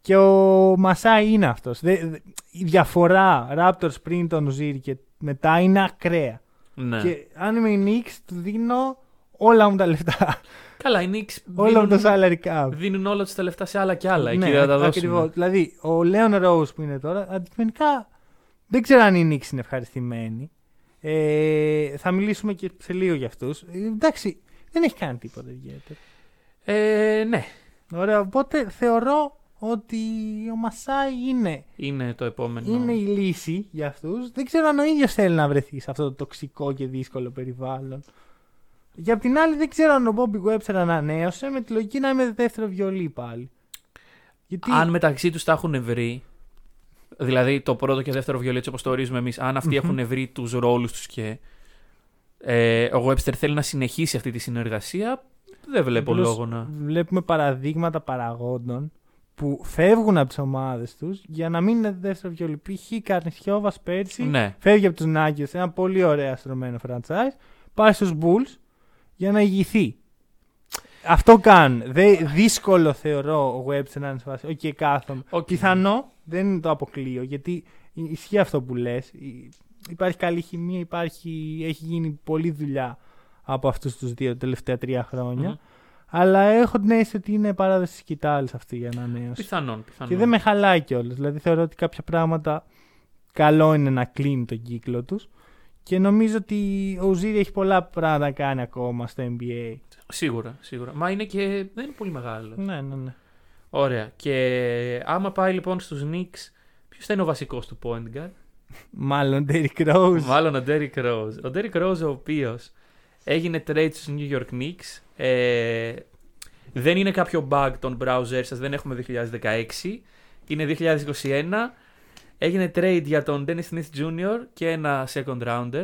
A: Και ο Μασάι είναι αυτός. Η διαφορά Raptors πριν τον Ουζίρι και μετά είναι ακραία.
B: Ναι.
A: Και αν είμαι η Knicks, του δίνω όλα μου τα λεφτά.
B: Καλά, οι Knicks
A: όλα μου
B: δίνουν,
A: τα salary cap.
B: δίνουν όλα τους τα λεφτά σε άλλα και άλλα.
A: ναι,
B: εκεί θα τα δώσουν.
A: ακριβώς. Δηλαδή, ο Λέον Rose που είναι τώρα, αντικειμενικά δεν ξέρω αν οι Knicks είναι ευχαριστημένοι. Ε, θα μιλήσουμε και σε λίγο για αυτούς. Ε, εντάξει, δεν έχει κάνει τίποτα ιδιαίτερο.
B: Ε, ναι,
A: Ωραία, οπότε θεωρώ ότι ο Μασάι είναι,
B: είναι το επόμενο.
A: είναι η λύση για αυτούς. Δεν ξέρω αν ο ίδιος θέλει να βρεθεί σε αυτό το τοξικό και δύσκολο περιβάλλον. Και απ' την άλλη, δεν ξέρω αν ο Bobby Webster ανανέωσε με τη λογική να είμαι δεύτερο βιολί πάλι. Γιατί...
B: Αν μεταξύ τους τα έχουν βρει, δηλαδή το πρώτο και δεύτερο βιολί, όπως το ορίζουμε εμείς, αν αυτοι έχουν βρει τους ρόλους τους και ε, ο Webster θέλει να συνεχίσει αυτή τη συνεργασία, δεν βλέπω
A: Απλώς
B: λόγο να.
A: Βλέπουμε παραδείγματα παραγόντων που φεύγουν από τις ομάδες τους για να μην είναι δεύτερο βιολί. Π.χ. Καρνισιόβα πέρσι
B: Ναι,
A: φεύγει από τους Νάγκες, ένα πολύ ωραία στρωμένο franchise, πάει στους Bulls για να ηγηθεί. Αυτό κάνουν. Δε, δύσκολο θεωρώ ο Webster να είναι σε φάση. Οκ, κάθομαι.
B: Οκ.
A: Πιθανό, δεν το αποκλείω, γιατί ισχύει αυτό που λες. Υπάρχει καλή χημεία, υπάρχει, έχει γίνει πολλή δουλειά από αυτούς τους δύο τα τελευταία τρία χρόνια.
B: Μμμ.
A: Αλλά έχω την αίσθηση ότι είναι παράδοση της σκυτάλης αυτή για ανανέωση.
B: πιθανόν. πιθανόν.
A: Και δεν με χαλάει κιόλας. Δηλαδή θεωρώ ότι κάποια πράγματα καλό είναι να κλείνει τον κύκλο τους. Και νομίζω ότι ο Ujiri έχει πολλά πράγματα να κάνει ακόμα στο NBA.
B: Σίγουρα, σίγουρα. Μα είναι και. δεν είναι πολύ μεγάλο.
A: Ναι, ναι, ναι.
B: Ωραία. Και άμα πάει λοιπόν στους Knicks, ποιος θα είναι ο βασικός του point guard;
A: Μάλλον Derrick Rose.
B: Μάλλον ο Derrick Rose. Ο Derrick Rose ο οποίος έγινε trade στους New York Knicks. Ε, δεν είναι κάποιο bug των browsers σας, δεν έχουμε 2016. Είναι 2021. Έγινε trade για τον Dennis Smith Jr. και ένα second rounder.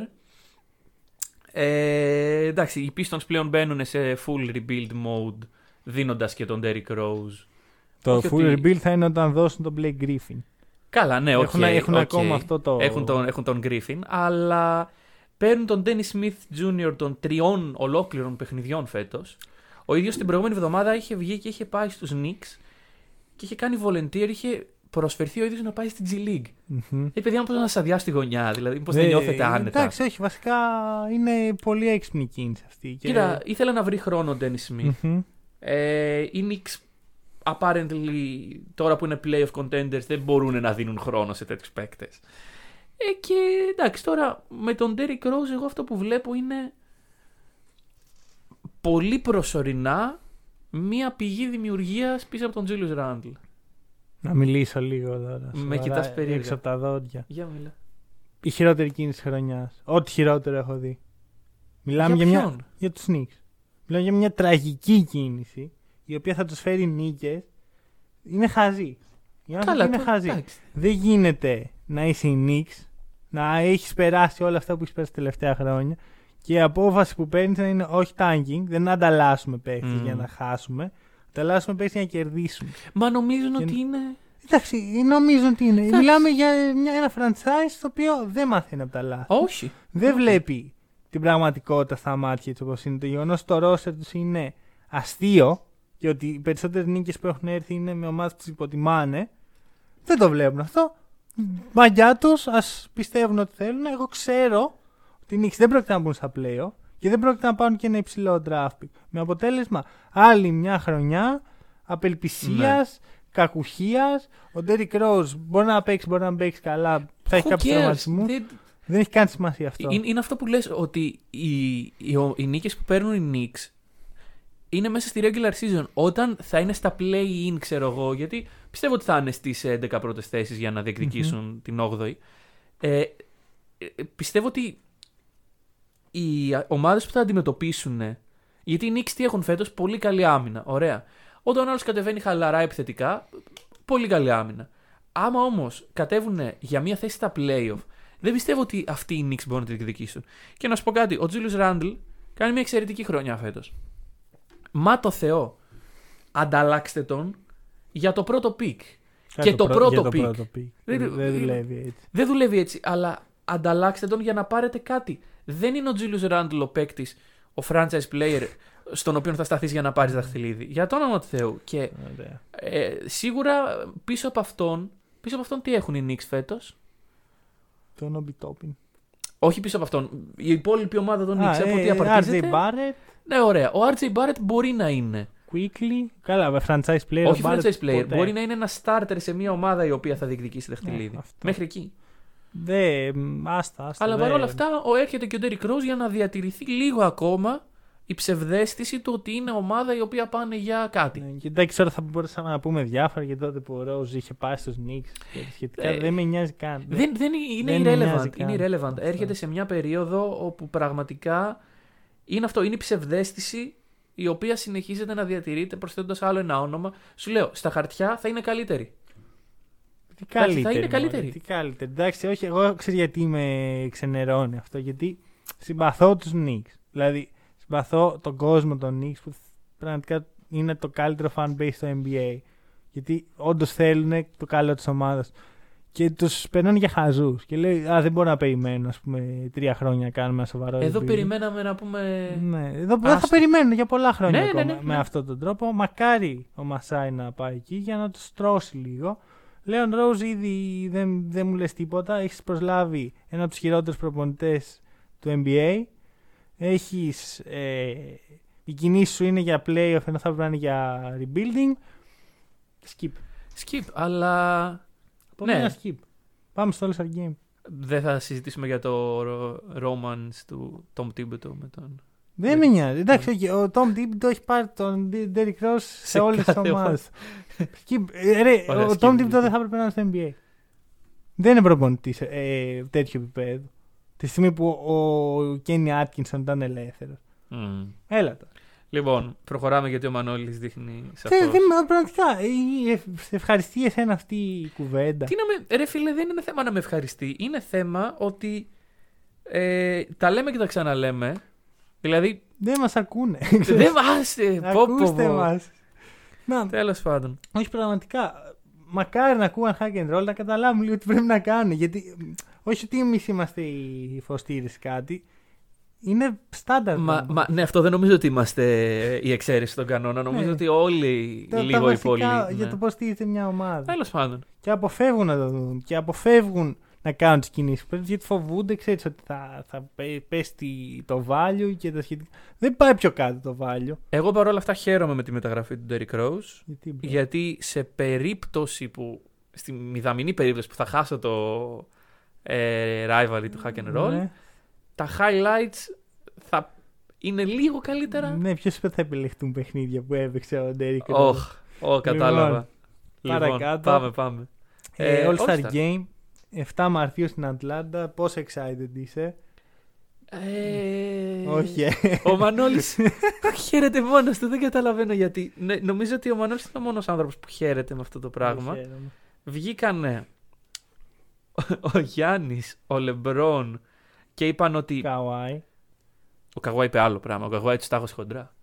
B: Ε, εντάξει, οι Pistons πλέον μπαίνουν σε full rebuild mode δίνοντας και τον Derrick Rose.
A: Το
B: Όχι
A: full
B: ότι-
A: rebuild θα είναι όταν δώσουν τον Blake Griffin.
B: Καλά, ναι,
A: έχουν
B: οκ,
A: έχουν
B: οκ.
A: ακόμα αυτό το.
B: Έχουν τον, έχουν τον Griffin, αλλά παίρνουν τον Dennis Smith Jr. των τριών ολόκληρων παιχνιδιών φέτος. Ο ίδιος την προηγούμενη εβδομάδα είχε βγει και είχε πάει στους Knicks και είχε κάνει volunteer, είχε προσφερθεί ο ίδιος να πάει στην G League.
A: Μμμ.
B: Ε, παιδιά, πώ να σας αδειάσει τη γωνιά, δηλαδή, πώ δεν
A: Ε,
B: νιώθετε άνετα;
A: Εντάξει, όχι, βασικά είναι πολύ έξυπνη η κίνηση αυτή. Και...
B: Κοίτα, ήθελα να βρει χρόνο ο Dennis Smith.
A: Μμμ.
B: Ε, οι Knicks apparently τώρα που είναι playoff contenders δεν μπορούν να δίνουν χρόνο σε τέτοιους παίκτες. Ε, και εντάξει, τώρα με τον Derrick Rose εγώ αυτό που βλέπω είναι πολύ προσωρινά μία πηγή δημιουργίας πίσω από τον Julius Randle.
A: Να μιλήσω λίγο τώρα.
B: Με
A: σοβαρά,
B: κοιτάς περίεργα.
A: Έξω από τα δόντια.
B: Για μιλά.
A: Η χειρότερη κίνηση χρονιάς. Ό,τι χειρότερο έχω δει. Μιλάμε
B: Για
A: για, μια.
B: ποιον;
A: Για τους Knicks. Μιλάμε για μια τραγική κίνηση η οποία θα τους φέρει νίκες. Είναι χαζή. Οι άνθρωποι είναι
B: το-
A: χαζοί.
B: εντάξει.
A: Δεν γίνεται να είσαι η Knicks, να έχεις περάσει όλα αυτά που έχεις περάσει τα τελευταία χρόνια και η απόφαση που παίρνεις να είναι όχι tanking, δεν ανταλλάσσουμε παίχτες
B: Μμμ.
A: για να χάσουμε. Ανταλλάσσουμε παίχτε για να κερδίσουμε.
B: Μα νομίζουν
A: Και-
B: ότι είναι...
A: Εντάξει, νομίζω ότι είναι. Μιλάμε για μια, ένα franchise το οποίο δεν μαθαίνει από τα λάθη.
B: Όχι.
A: Δεν βλέπει την πραγματικότητα στα μάτια του όπως είναι. Το γεγονός ότι το ρόστερ τους είναι αστείο και ότι οι περισσότερες νίκες που έχουν έρθει είναι με ομάδες που τους υποτιμάνε. Δεν το βλέπουν αυτό. Μαγιά τους, ας πιστεύουν ότι θέλουν. Εγώ ξέρω ότι οι Knicks δεν πρόκειται να μπουν στα πλέον και δεν πρόκειται να πάρουν και ένα υψηλό draft pick. Με αποτέλεσμα άλλη μια χρονιά απελπισίας,
B: Ναι.
A: κακουχίας. Ο Derrick Rose μπορεί να παίξει, μπορεί να μην παίξει καλά. Θα έχει
B: Who
A: κάποιου
B: cares?
A: τραυματισμού.
B: Δεν-
A: Δεν έχει καν σημασία αυτό.
B: Είναι, είναι αυτό που λες ότι οι, οι, οι νίκες που παίρνουν οι Knicks είναι μέσα στη regular season. Όταν θα είναι στα play-in, ξέρω εγώ, γιατί πιστεύω ότι θα είναι στις 11 πρώτες θέσεις για να διεκδικησουν την 8η. Ε, ε, πιστεύω ότι οι ομάδες που θα αντιμετωπίσουν. Γιατί οι Knicks τι έχουν φέτος, πολύ καλή άμυνα. Ωραία. Όταν ο άλλος κατεβαίνει χαλαρά επιθετικά, πολύ καλή άμυνα. Άμα όμως κατέβουν για μια θέση στα playoff, δεν πιστεύω ότι αυτοί οι Knicks μπορούν να τη διεκδικήσουν. Και να σου πω κάτι, ο Julius Randle κάνει μια εξαιρετική χρονιά φέτος. Μα το Θεό, ανταλλάξτε τον για το πρώτο pick.
A: Κάτι
B: και το
A: πρω-
B: πρώτο
A: για το
B: pick.
A: πρώτο pick.
B: Δεν-
A: Δεν, δεν δουλεύει έτσι.
B: Δεν δουλεύει έτσι, αλλά ανταλλάξτε τον για να πάρετε κάτι. Δεν είναι ο Julius Randle ο παίκτης, ο franchise player, στον οποίο θα σταθείς για να πάρεις δαχτυλίδι. Για το όνομα του Θεού. Και
A: Ωραία.
B: ε, σίγουρα πίσω από αυτόν, πίσω από αυτόν τι έχουν οι Knicks φέτος;
A: Το Νόμπι Τόπιν.
B: Όχι πίσω από αυτόν. Η υπόλοιπη ομάδα των
A: Α,
B: Knicks από τι
A: ε,
B: απαρτίζεται.
A: RJ Barrett,
B: Ναι, ωραία. Ο RJ Barrett μπορεί να είναι.
A: Quickly. Καλά, με franchise player.
B: όχι
A: ο Barrett
B: franchise player.
A: ποτέ.
B: Μπορεί να είναι ένα starter σε μια ομάδα η οποία θα διεκδικήσει δαχτυλίδι.
A: Ναι, αυτό.
B: Μέχρι εκεί.
A: Δε, μ, άστα, άστα.
B: Αλλά
A: δε.
B: παρόλα αυτά, ο, έρχεται και ο Derrick Rose για να διατηρηθεί λίγο ακόμα η ψευδέστηση του ότι είναι ομάδα η οποία πάνε για κάτι.
A: Ναι, και εντάξει, τώρα θα μπορούσαμε να πούμε διάφορα για τότε που ο Rose είχε πάει στους Knicks και σχετικά.
B: Ε,
A: δεν με νοιάζει καν.
B: Δεν, δεν είναι
A: Δεν με νοιάζει
B: irrelevant.
A: καν.
B: Είναι irrelevant.
A: Αυτό.
B: Έρχεται σε μια περίοδο όπου πραγματικά είναι αυτό. Είναι η ψευδέστηση η οποία συνεχίζεται να διατηρείται προσθέτοντας άλλο ένα όνομα. Σου λέω, στα χαρτιά θα είναι καλύτερη.
A: Τι
B: θα
A: καλύτερη.
B: είναι
A: μωρέ,
B: καλύτερη.
A: Τι καλύτερη. Εντάξει, όχι, εγώ ξέρω γιατί με ξενερώνει αυτό. Γιατί συμπαθώ τους Knicks. Δηλαδή, συμπαθώ τον κόσμο των Knicks που πραγματικά είναι το καλύτερο fan base στο NBA. Γιατί όντως θέλουν το καλό της ομάδας. Και τους περνάνε για χαζούς. Και λέει, Α, δεν μπορώ να περιμένω, ας πούμε, τρία χρόνια να κάνουμε ένα σοβαρό
B: Εδώ
A: rebuild».
B: περιμέναμε να πούμε.
A: Ναι, εδώ δεν θα
B: Άστο.
A: περιμένουν για πολλά χρόνια
B: Ναι, ναι,
A: ακόμα
B: ναι, ναι.
A: με αυτόν τον τρόπο. Μακάρι ο Μασάι να πάει εκεί για να τους τρώσει λίγο. Leon Rose ήδη δεν, δεν μου λες τίποτα. Έχεις προσλάβει ένα από τους χειρότερους προπονητές του NBA. Έχεις... Ε, η κινήση σου είναι για playoff ενώ θα πρέπει να είναι για rebuilding. Skip.
B: Skip, αλλά.
A: Πάμε
B: Ναι.
A: ένα skip. Πάμε στο All-Star Game.
B: Δεν θα συζητήσουμε για το ρο- romance του Tom Thibodeau με τον.
A: Δεν με νοιάζει. Εντάξει, οκ, ο Tom Thibodeau έχει πάρει τον Derrick Rose σε,
B: Σε
A: όλες τις
B: κάθε
A: ομάδες. Skip. Ε, ρε,
B: Ωραία,
A: ο
B: skip,
A: Tom
B: skip.
A: Thibodeau δεν θα έπρεπε να είναι στο NBA. Δεν είναι προπονητής ε, τέτοιο επίπεδο. Τη στιγμή που ο Kenny Atkinson ήταν ελεύθερος. Έλα τώρα.
B: Λοιπόν, προχωράμε γιατί ο Μανώλης δείχνει
A: Δεν,
B: σαφώς.
A: δεν, πραγματικά, ε, ε, σε ευχαριστεί εσένα αυτή η κουβέντα.
B: Τι να με. Ρε φίλε, δεν είναι θέμα να με ευχαριστεί. Είναι θέμα ότι. Ε, τα λέμε και τα ξαναλέμε. Δηλαδή.
A: Δεν μας ακούνε.
B: δεν βάστε. Πω, πω,
A: Ακούστε
B: πω.
A: μας. Να,
B: Τέλος πάντων.
A: όχι πραγματικά. Μακάρι να ακούγαν hack and roll να καταλάβουν λίγο τι πρέπει να κάνουν. Γιατί μ, όχι ότι εμείς είμαστε οι φωστήρες κάτι. Είναι στάνταρ.
B: Μα,
A: πράγμα.
B: μα, ναι, αυτό δεν νομίζω ότι είμαστε η εξαίρεση στον κανόνα. Νομίζω
A: Ναι.
B: ότι όλοι
A: Τα- τα
B: λίγο ή
A: βασικά
B: πολύ.
A: Για
B: ναι.
A: το πώς στηρίζεται μια ομάδα.
B: Τέλος πάντων.
A: Και αποφεύγουν να το δουν. Και αποφεύγουν να κάνουν τις κινήσεις που πρέπει γιατί φοβούνται, ξέρεις ότι θα, θα πέ- πέσει τι- το value και τα σχετικά. Δεν πάει πιο κάτω το value.
B: Εγώ παρόλα αυτά χαίρομαι με τη μεταγραφή του Derrick Rose.
A: Γιατί, bro.
B: Γιατί σε περίπτωση που. Στη μηδαμινή περίπτωση που θα χάσω το ε, rivalry του hack and roll,
A: Ναι,
B: τα highlights θα είναι λίγο καλύτερα.
A: ναι ποιος είπε θα επιλεχτούν παιχνίδια που έπαιξε ο Derrick.
B: Όχ, oh, κατάλαβα. Λοιπόν,
A: παρακάτω.
B: πάμε, πάμε.
A: Ε,
B: Ε,
A: All Star
B: All-Star.
A: Game. 7 Μαρτίου στην Ατλάντα. Πόσο excited είσαι;
B: Ε,
A: Όχι, ε.
B: Ο Μανώλης χαίρεται μόνος του, δεν καταλαβαίνω γιατί. Ναι, νομίζω ότι ο Μανώλης είναι ο μόνος άνθρωπος που χαίρεται με αυτό το πράγμα.
A: Δεν χαίρομαι.
B: Βγήκανε ο, ο Γιάννης, ο Λεμπρόν και είπαν ότι.
A: Καουάι.
B: Ο Καγουάι είπε άλλο πράγμα. Ο Καγουάι τους τάχωσε χοντρά.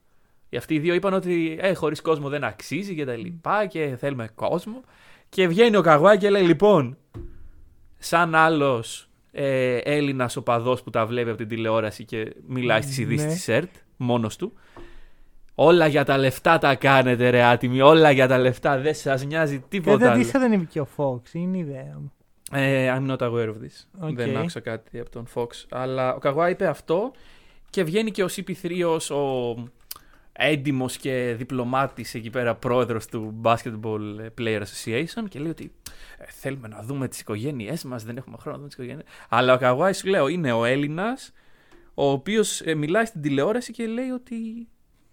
B: Οι αυτοί οι δύο είπαν ότι ε, χωρίς κόσμο δεν αξίζει και τα λοιπά και θέλουμε κόσμο. Και βγαίνει ο Καγουάι και λέει: Λοιπόν, σαν άλλος ε, Έλληνας οπαδός που τα βλέπει από την τηλεόραση και μιλάει στις ειδήσεις
A: Ναι.
B: της ΕΡΤ, μόνος του. Όλα για τα λεφτά τα κάνετε, ρε άτιμοι. Όλα για τα λεφτά. Δεν σας νοιάζει τίποτα.
A: Δεν
B: άλλο.
A: αντίστοιχα δεν είναι και ο Fox. Είναι η ιδέα μου.
B: Ε, I'm not aware of this.
A: Οκ.
B: Δεν άκουσα κάτι από τον Fox. Αλλά ο Καγουά είπε αυτό και βγαίνει και ο CP3 ως ο έντιμος και διπλωμάτης εκεί πέρα πρόεδρος του Basketball Player Association και λέει ότι ε, θέλουμε να δούμε τις οικογένειές μας, δεν έχουμε χρόνο να δούμε τις οικογένειες. Αλλά ο Καγουάη σου λέω είναι ο Έλληνας ο οποίος ε, μιλάει στην τηλεόραση και λέει ότι,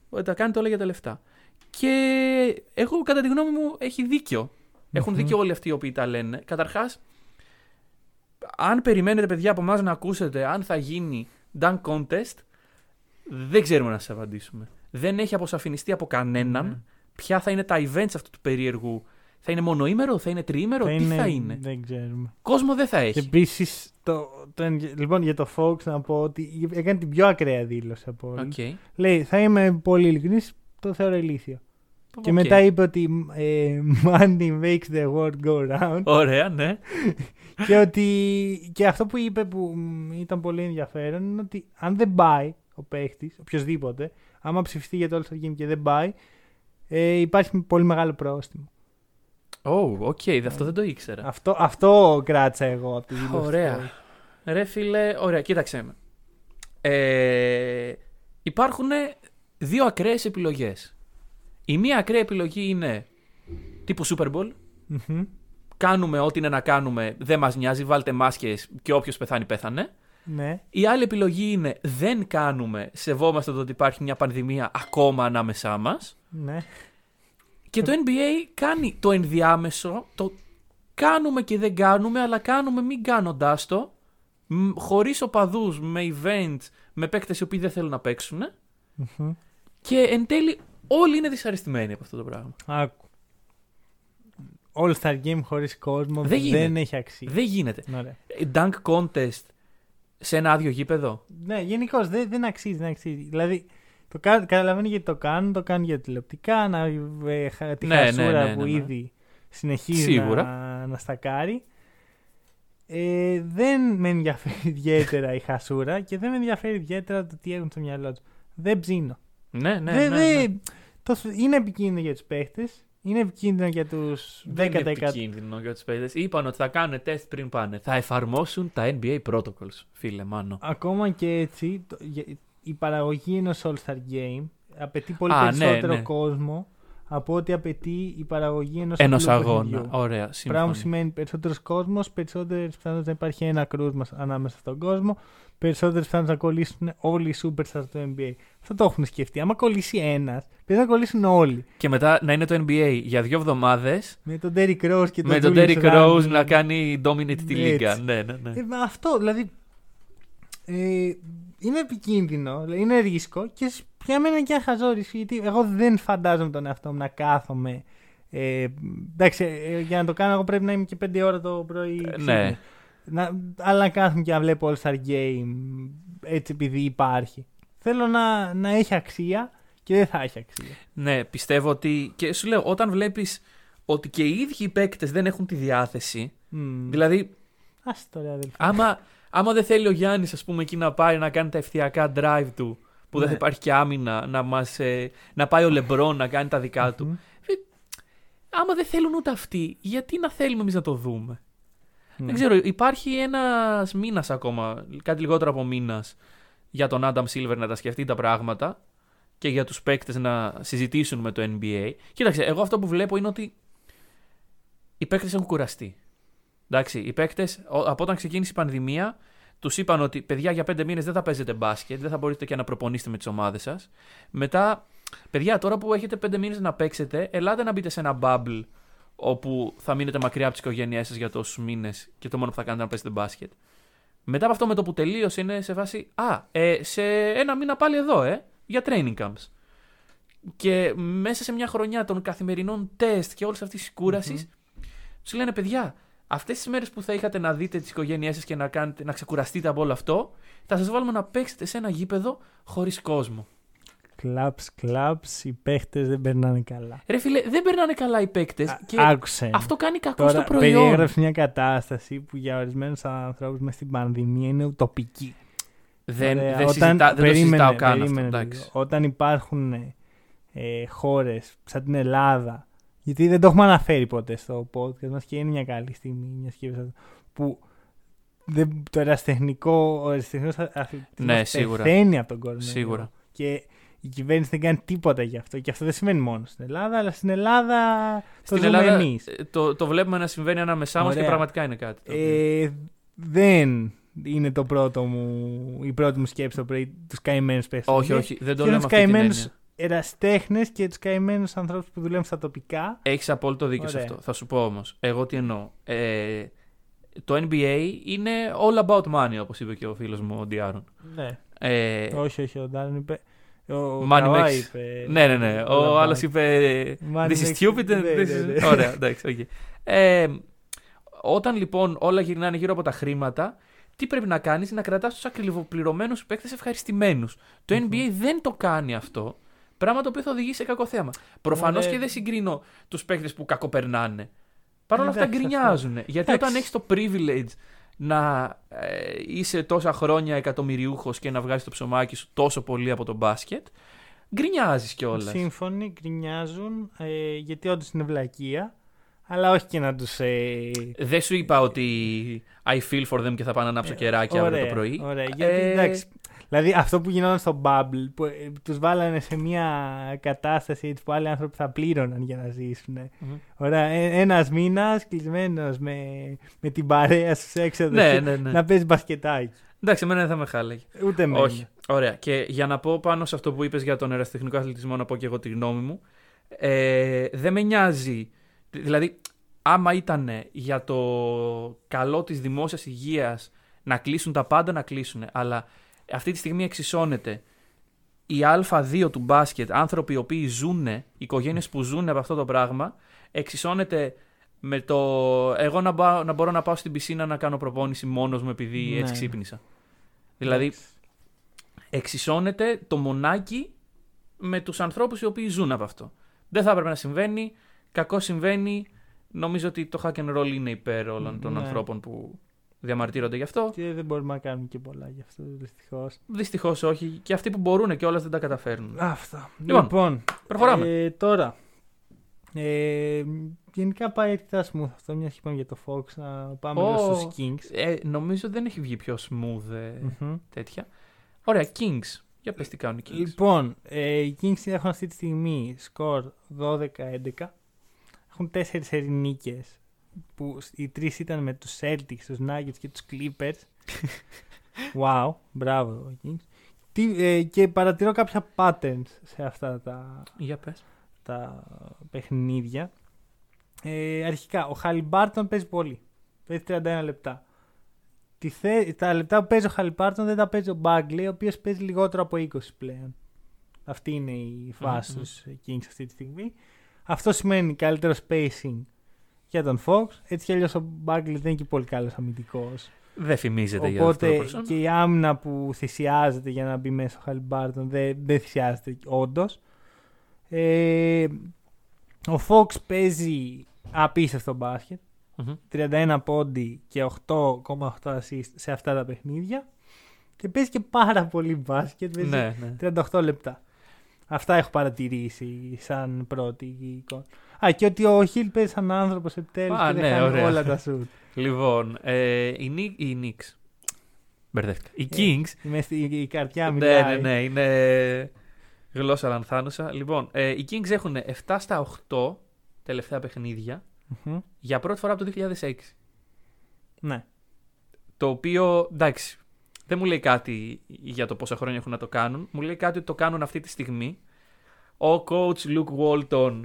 B: ότι τα κάνετε όλα για τα λεφτά. Και εγώ κατά τη γνώμη μου έχει δίκιο. Έχουν
A: Μμμ.
B: δίκιο όλοι αυτοί οι οποίοι τα λένε. Καταρχάς, αν περιμένετε παιδιά από εμάς να ακούσετε αν θα γίνει dunk contest, δεν ξέρουμε να σας απαντήσουμε. Δεν έχει αποσαφινιστεί από κανέναν
A: Ναι.
B: ποια θα είναι τα events αυτού του περίεργου. Θα είναι μονοήμερο, θα είναι τριήμερο, τι θα είναι;
A: Δεν ξέρουμε.
B: Κόσμο δεν θα
A: Και
B: έχει.
A: επίσης, το, το, ενδια- λοιπόν για το Fox να πω ότι έκανε την πιο ακραία δήλωση από όλους.
B: Οκ.
A: Λέει, θα είμαι πολύ ειλικρινής, το θεωρώ ηλίθιο. Και
B: Οκ.
A: μετά είπε ότι ε, money makes the world go round.
B: Ωραία, ναι. <laughs>
A: και ότι και αυτό που είπε που μ, ήταν πολύ ενδιαφέρον είναι ότι αν δεν πάει ο παίχτης, οποιοδήποτε, άμα ψηφιστεί για το All Star Game και δεν πάει, ε, υπάρχει πολύ μεγάλο πρόστιμο.
B: Oh, οκ, okay, αυτό δεν το ήξερα.
A: Αυτό, αυτό κράτησα εγώ από τη δήλωση.
B: Ωραία. Ρε φίλε, ωραία, κοίταξε με. Ε, υπάρχουν δύο ακραίες επιλογές. Η μία ακραία επιλογή είναι τύπου Super Bowl.
A: Μμμ.
B: Κάνουμε ό,τι είναι να κάνουμε, δεν μας νοιάζει, βάλτε μάσκες και όποιος πεθάνει πέθανε.
A: Ναι.
B: Η άλλη επιλογή είναι δεν κάνουμε, σεβόμαστε το ότι υπάρχει μια πανδημία ακόμα ανάμεσά μας.
A: ναι.
B: Και το NBA κάνει το ενδιάμεσο, το κάνουμε και δεν κάνουμε, αλλά κάνουμε μην κάνοντάς το, μ, χωρίς οπαδούς, με events, με παίκτες οι οποίοι δεν θέλουν να παίξουν.
A: Μμμ.
B: Και εν τέλει όλοι είναι δυσαρεστημένοι από αυτό το πράγμα.
A: Άκου. All Star Game χωρίς κόσμο
B: Δεν
A: δεν,
B: γίνεται.
A: έχει αξία.
B: Δεν γίνεται.
A: Ωραία.
B: Dunk contest σε ένα άδειο γήπεδο;
A: Ναι, γενικώς δεν, δεν αξίζει, δεν αξίζει. Δηλαδή, το κα- καταλαβαίνω γιατί το κάνουν, το κάνουν για τηλεοπτικά, να, ε, χα- τη
B: Ναι, ναι,
A: χασούρα
B: ναι,
A: που
B: ναι, ναι.
A: ήδη συνεχίζει
B: Σίγουρα.
A: να, να στακάρει. Ε, δεν με ενδιαφέρει ιδιαίτερα η χασούρα και δεν με ενδιαφέρει ιδιαίτερα το τι έχουν στο μυαλό τους. Δεν ψήνω.
B: Ναι, ναι,
A: δεν,
B: ναι,
A: δεν-
B: ναι.
A: το, είναι επικίνδυνο για τους παίχτες, είναι επικίνδυνο για τους 10%.
B: Δεν είναι επικίνδυνο για τους παίκτες. Είπαν ότι θα κάνουν τεστ πριν πάνε. Θα εφαρμόσουν τα NBA protocols, φίλε Μάνο.
A: Ακόμα και έτσι, το- για- η παραγωγή ενός All-Star Game απαιτεί πολύ
B: Α, ναι,
A: περισσότερο
B: ναι.
A: κόσμο από ό,τι απαιτεί η παραγωγή ενός
B: Ενός αγώνα. Ωραία,
A: Πράγμα
B: σύμφωνα.
A: που σημαίνει περισσότερος κόσμος, περισσότερες πιθανότητες να υπάρχει ένα κρούσμα ανάμεσα στον κόσμο, περισσότερες πιθανότητες να κολλήσουν όλοι οι superstars του NBA. Αυτό το έχουν σκεφτεί. Άμα κολλήσει ένας, πρέπει να κολλήσουν όλοι.
B: Και μετά να είναι το NBA για δύο εβδομάδες
A: Με τον Derrick Rose και τον
B: με τον
A: Julius
B: Derrick
A: Randle.
B: Rose να κάνει dominate τη
A: Έτσι.
B: λίγα. Ναι, ναι, ναι.
A: Ε, μα αυτό, δηλαδή. Ε, είναι επικίνδυνο, δηλαδή είναι ρίσκο και σ- για μένα είναι και ένα χαζό ρίσκο. Γιατί εγώ δεν φαντάζομαι τον εαυτό μου να κάθομαι. Ε, εντάξει, ε, για να το κάνω, εγώ πρέπει να είμαι και 5 ώρα το πρωί.
B: Ε,
A: ξύπνη.
B: ναι.
A: Να, αλλά να κάθομαι και να βλέπω All Star Game έτσι επειδή υπάρχει. Θέλω να, να έχει αξία και δεν θα έχει αξία.
B: Ναι, πιστεύω ότι. Και σου λέω, όταν βλέπεις ότι και οι ίδιοι οι παίκτες δεν έχουν τη διάθεση.
A: Μμ.
B: Δηλαδή,
A: Άσε τώρα, αδελφέ.
B: άμα, άμα δεν θέλει ο Γιάννης, ας πούμε, εκεί να πάει να κάνει τα ευθειακά drive του, που δεν
A: Ναι.
B: θα υπάρχει και άμυνα, να, μας, ε, να πάει ο Λεμπρόν να κάνει τα δικά του.
A: Μμμ.
B: Άμα δεν θέλουν ούτε αυτοί, γιατί να θέλουμε εμείς να το δούμε;
A: Ναι.
B: Δεν ξέρω, υπάρχει ένας μήνας ακόμα, κάτι λιγότερο από μήνας, για τον Adam Silver να τα σκεφτεί τα πράγματα και για τους παίκτες να συζητήσουν με το NBA. Κοίταξε, εγώ αυτό που βλέπω είναι ότι οι παίκτες έχουν κουραστεί. Εντάξει, οι παίκτες ο- από όταν ξεκίνησε η πανδημία τους είπαν ότι παιδιά για πέντε μήνες δεν θα παίζετε μπάσκετ, δεν θα μπορείτε και να προπονήσετε με τις ομάδες σας. Μετά, παιδιά τώρα που έχετε πέντε μήνες να παίξετε, ελάτε να μπείτε σε ένα bubble όπου θα μείνετε μακριά από τις οικογένειές σας για τόσους μήνες και το μόνο που θα κάνετε είναι να παίζετε μπάσκετ. Μετά από αυτό με το που τελείωσε είναι σε βάση Α, ε, σε ένα μήνα πάλι εδώ, ε, για training camps. Και μέσα σε μια χρονιά των καθημερινών τεστ και όλης αυτής της κούρασης, τους λένε παιδιά, αυτές τις μέρες που θα είχατε να δείτε τις οικογένειές σας και να, κάνετε, να ξεκουραστείτε από όλο αυτό, θα σας βάλουμε να παίξετε σε ένα γήπεδο χωρίς κόσμο.
A: Κλαμπς, κλαμπς, οι παίχτες δεν περνάνε καλά.
B: Ρε φίλε, δεν περνάνε καλά οι παίκτες
A: Α-
B: και
A: Άκουσε.
B: αυτό κάνει κακό
A: Τώρα
B: στο προϊόν.
A: περιέγραψε μια κατάσταση που για ορισμένους ανθρώπους μες στην πανδημία είναι ουτοπική.
B: Δεν,
A: Ωραία,
B: δεν, συζητά, δεν το
A: περίμενε,
B: συζητάω καν αυτό.
A: περίμενε
B: Εντάξει.
A: λίγο. Όταν υπάρχουν ε, χώρες σαν την Ελλάδα, γιατί δεν το έχουμε αναφέρει ποτέ στο podcast μας και είναι μια καλή στιγμή μια σκέψη αυτό, που δεν, το ερασιτεχνικό, ο ερασιτεχνικός αθλητισμός
B: Ναι, σίγουρα.
A: πεθαίνει από τον κόσμο.
B: Σίγουρα.
A: Και η κυβέρνηση δεν κάνει τίποτα γι' αυτό. Και αυτό δεν σημαίνει μόνο στην Ελλάδα, αλλά στην Ελλάδα το
B: Στην
A: ζούμε
B: Ελλάδα
A: εμείς.
B: ε, το, το βλέπουμε να συμβαίνει ανάμεσά μας και
A: Ωραία.
B: πραγματικά είναι κάτι. το οποίο-
A: Ε, δεν είναι το πρώτο μου, η πρώτη μου σκέψη το πρωί τους καημένους παίχτε.
B: όχι, όχι, δεν το
A: και
B: λέω
A: τους
B: με αυτή την
A: καημένους
B: έννοια.
A: εραστέχνες και τους καημένους ανθρώπους που δουλεύουν στα τοπικά.
B: Έχεις απόλυτο δίκιο σε
A: Ωραία.
B: αυτό. Θα σου πω όμως. Εγώ τι εννοώ. Ε, το NBA είναι all about money, όπως είπε και ο φίλος μου ο Ντιάρον.
A: Ναι.
B: Ε,
A: όχι, όχι, ο De'Aaron είπε. Ο
B: Money
A: Kawhi
B: makes-
A: είπε.
B: ναι, ναι, ναι.
A: all
B: Ο
A: about.
B: άλλος είπε.
A: Money
B: This is
A: makes-
B: stupid and
A: ναι,
B: this
A: ναι,
B: is.
A: ναι.
B: Ωραία, εντάξει, οκ. Ε, όταν λοιπόν όλα γυρνάνε γύρω από τα χρήματα, τι πρέπει να κάνεις; Είναι να κρατάς τους ακριβοπληρωμένους παίκτες ευχαριστημένους. Το NBA δεν το κάνει αυτό. Πράγμα το οποίο θα οδηγήσει σε κακό θέμα. Προφανώς
A: Ωραία.
B: και δεν συγκρίνω τους παίκτες που κακοπερνάνε. Παρ' όλα αυτά
A: Εντάξει,
B: γκρινιάζουν. Γιατί
A: Εντάξει.
B: όταν έχεις το privilege να ε, είσαι τόσα χρόνια εκατομμυριούχος και να βγάζεις το ψωμάκι σου τόσο πολύ από το μπάσκετ, γκρινιάζεις κιόλας.
A: Σύμφωνοι, γκρινιάζουν ε, γιατί όντως είναι βλακεία. Αλλά όχι και να τους. Ε...
B: Δεν σου είπα ότι I feel for them και θα πάω να ανάψω κεράκι αύριο το πρωί.
A: Ωραία, γιατί
B: Ε,
A: εντάξει. Δηλαδή αυτό που γινόταν στο Bubble, που ε, τους βάλανε σε μια κατάσταση έτσι, που άλλοι άνθρωποι θα πλήρωναν για να ζήσουν.
B: Μμμ.
A: Ωραία, ε, ένας μήνας κλεισμένος με, με την παρέα σου σε έξοδο
B: Ναι, ναι, ναι.
A: να παίζεις μπασκετάκι.
B: Εντάξει, εμένα δεν θα με χάλαγε.
A: Ούτε με.
B: Όχι. Ωραία. Και για να πω πάνω σε αυτό που είπες για τον ερασιτεχνικό αθλητισμό, να πω και εγώ τη γνώμη μου. Ε, δεν με νοιάζει. Δηλαδή, άμα ήταν για το καλό της δημόσιας υγείας να κλείσουν τα πάντα, να κλείσουν. Αλλά αυτή τη στιγμή εξισώνεται η Α2 του μπάσκετ, άνθρωποι οι οποίοι ζουν, οικογένειες που ζουν από αυτό το πράγμα, εξισώνεται με το εγώ να, μπα- να μπορώ να πάω στην πισίνα να κάνω προπόνηση μόνος μου επειδή
A: Ναι.
B: έτσι ξύπνησα. Δηλαδή, εξισώνεται το μονάκι με τους ανθρώπους οι οποίοι ζουν από αυτό. Δεν θα έπρεπε να συμβαίνει, κακό συμβαίνει. Νομίζω ότι το hack and roll είναι υπέρ όλων των
A: Ναι.
B: ανθρώπων που διαμαρτύρονται γι' αυτό.
A: Και δεν μπορούμε να κάνουμε και πολλά γι' αυτό δυστυχώς.
B: Δυστυχώς όχι. Και αυτοί που μπορούν και όλα δεν τα καταφέρνουν.
A: Αυτά.
B: Λοιπόν,
A: Λοιπόν,
B: Προχωράμε.
A: Ε, τώρα. Ε, γενικά πάει αρκετά smooth αυτό, μια και είπαμε για το Fox. Να πάμε
B: Ω.
A: λίγο στους Kings.
B: Ε, νομίζω δεν έχει βγει πιο smooth ε,
A: Μμμ.
B: τέτοια. Ωραία, Kings. Για πες τι κάνουν οι Kings.
A: Λοιπόν, ε, οι Kings έχουν αυτή τη στιγμή σκορ 12-11. Έχουν τέσσερις ερηνίκες που οι τρεις ήταν με τους Celtics, τους Nuggets και τους Clippers. <laughs> wow, μπράβο Kings. Τι, ε, και παρατηρώ κάποια patterns σε αυτά τα,
B: Για πες.
A: τα παιχνίδια. Ε, αρχικά, ο Χαλιμπάρτον παίζει πολύ. Παίζει 31 λεπτά. Τη θε... Τα λεπτά που παίζει ο Χαλιμπάρτον δεν τα παίζει ο Μπάγκλι, ο οποίος παίζει λιγότερο από 20 πλέον. Αυτή είναι η φάση
B: Μμμ.
A: τους Kings αυτή τη στιγμή. Αυτό σημαίνει καλύτερο spacing για τον Fox. Έτσι κι αλλιώς ο Μπάγκλι δεν είναι και πολύ καλός αμυντικός.
B: Δεν φημίζεται για αυτό το
A: Οπότε
B: person.
A: και η άμυνα που θυσιάζεται για να μπει μέσα ο Χαλιμπάρτον δεν, δεν θυσιάζεται όντως. Ε, ο Fox παίζει απίστευτο μπάσκετ.
B: Μμμ.
A: 31 πόντι και 8,8 assist σε αυτά τα παιχνίδια. Και παίζει και πάρα πολύ μπάσκετ. Παίζει
B: Ναι, ναι.
A: 38 λεπτά. Αυτά έχω παρατηρήσει σαν πρώτη εικόνα. Α, και ότι ο Χιλ παίζει σαν άνθρωπος επιτέλους
B: Α,
A: και δεν
B: ναι,
A: χάνει
B: ωραία.
A: όλα τα σουτ.
B: Λοιπόν, ε, οι, Knick- οι Knicks. Μπερδεύτηκα. Οι
A: Ε,
B: Kings.
A: Είμαι στη, η καρδιά
B: Ναι,
A: μιλάει.
B: ναι, ναι, είναι γλώσσα λανθάνουσα. Λοιπόν, ε, οι Kings έχουν 7 στα 8 τελευταία παιχνίδια
A: Μμμ.
B: για πρώτη φορά από το 2006.
A: Ναι.
B: Το οποίο, εντάξει, δεν μου λέει κάτι για το πόσα χρόνια έχουν να το κάνουν. Μου λέει κάτι ότι το κάνουν αυτή τη στιγμή. Ο coach Luke Walton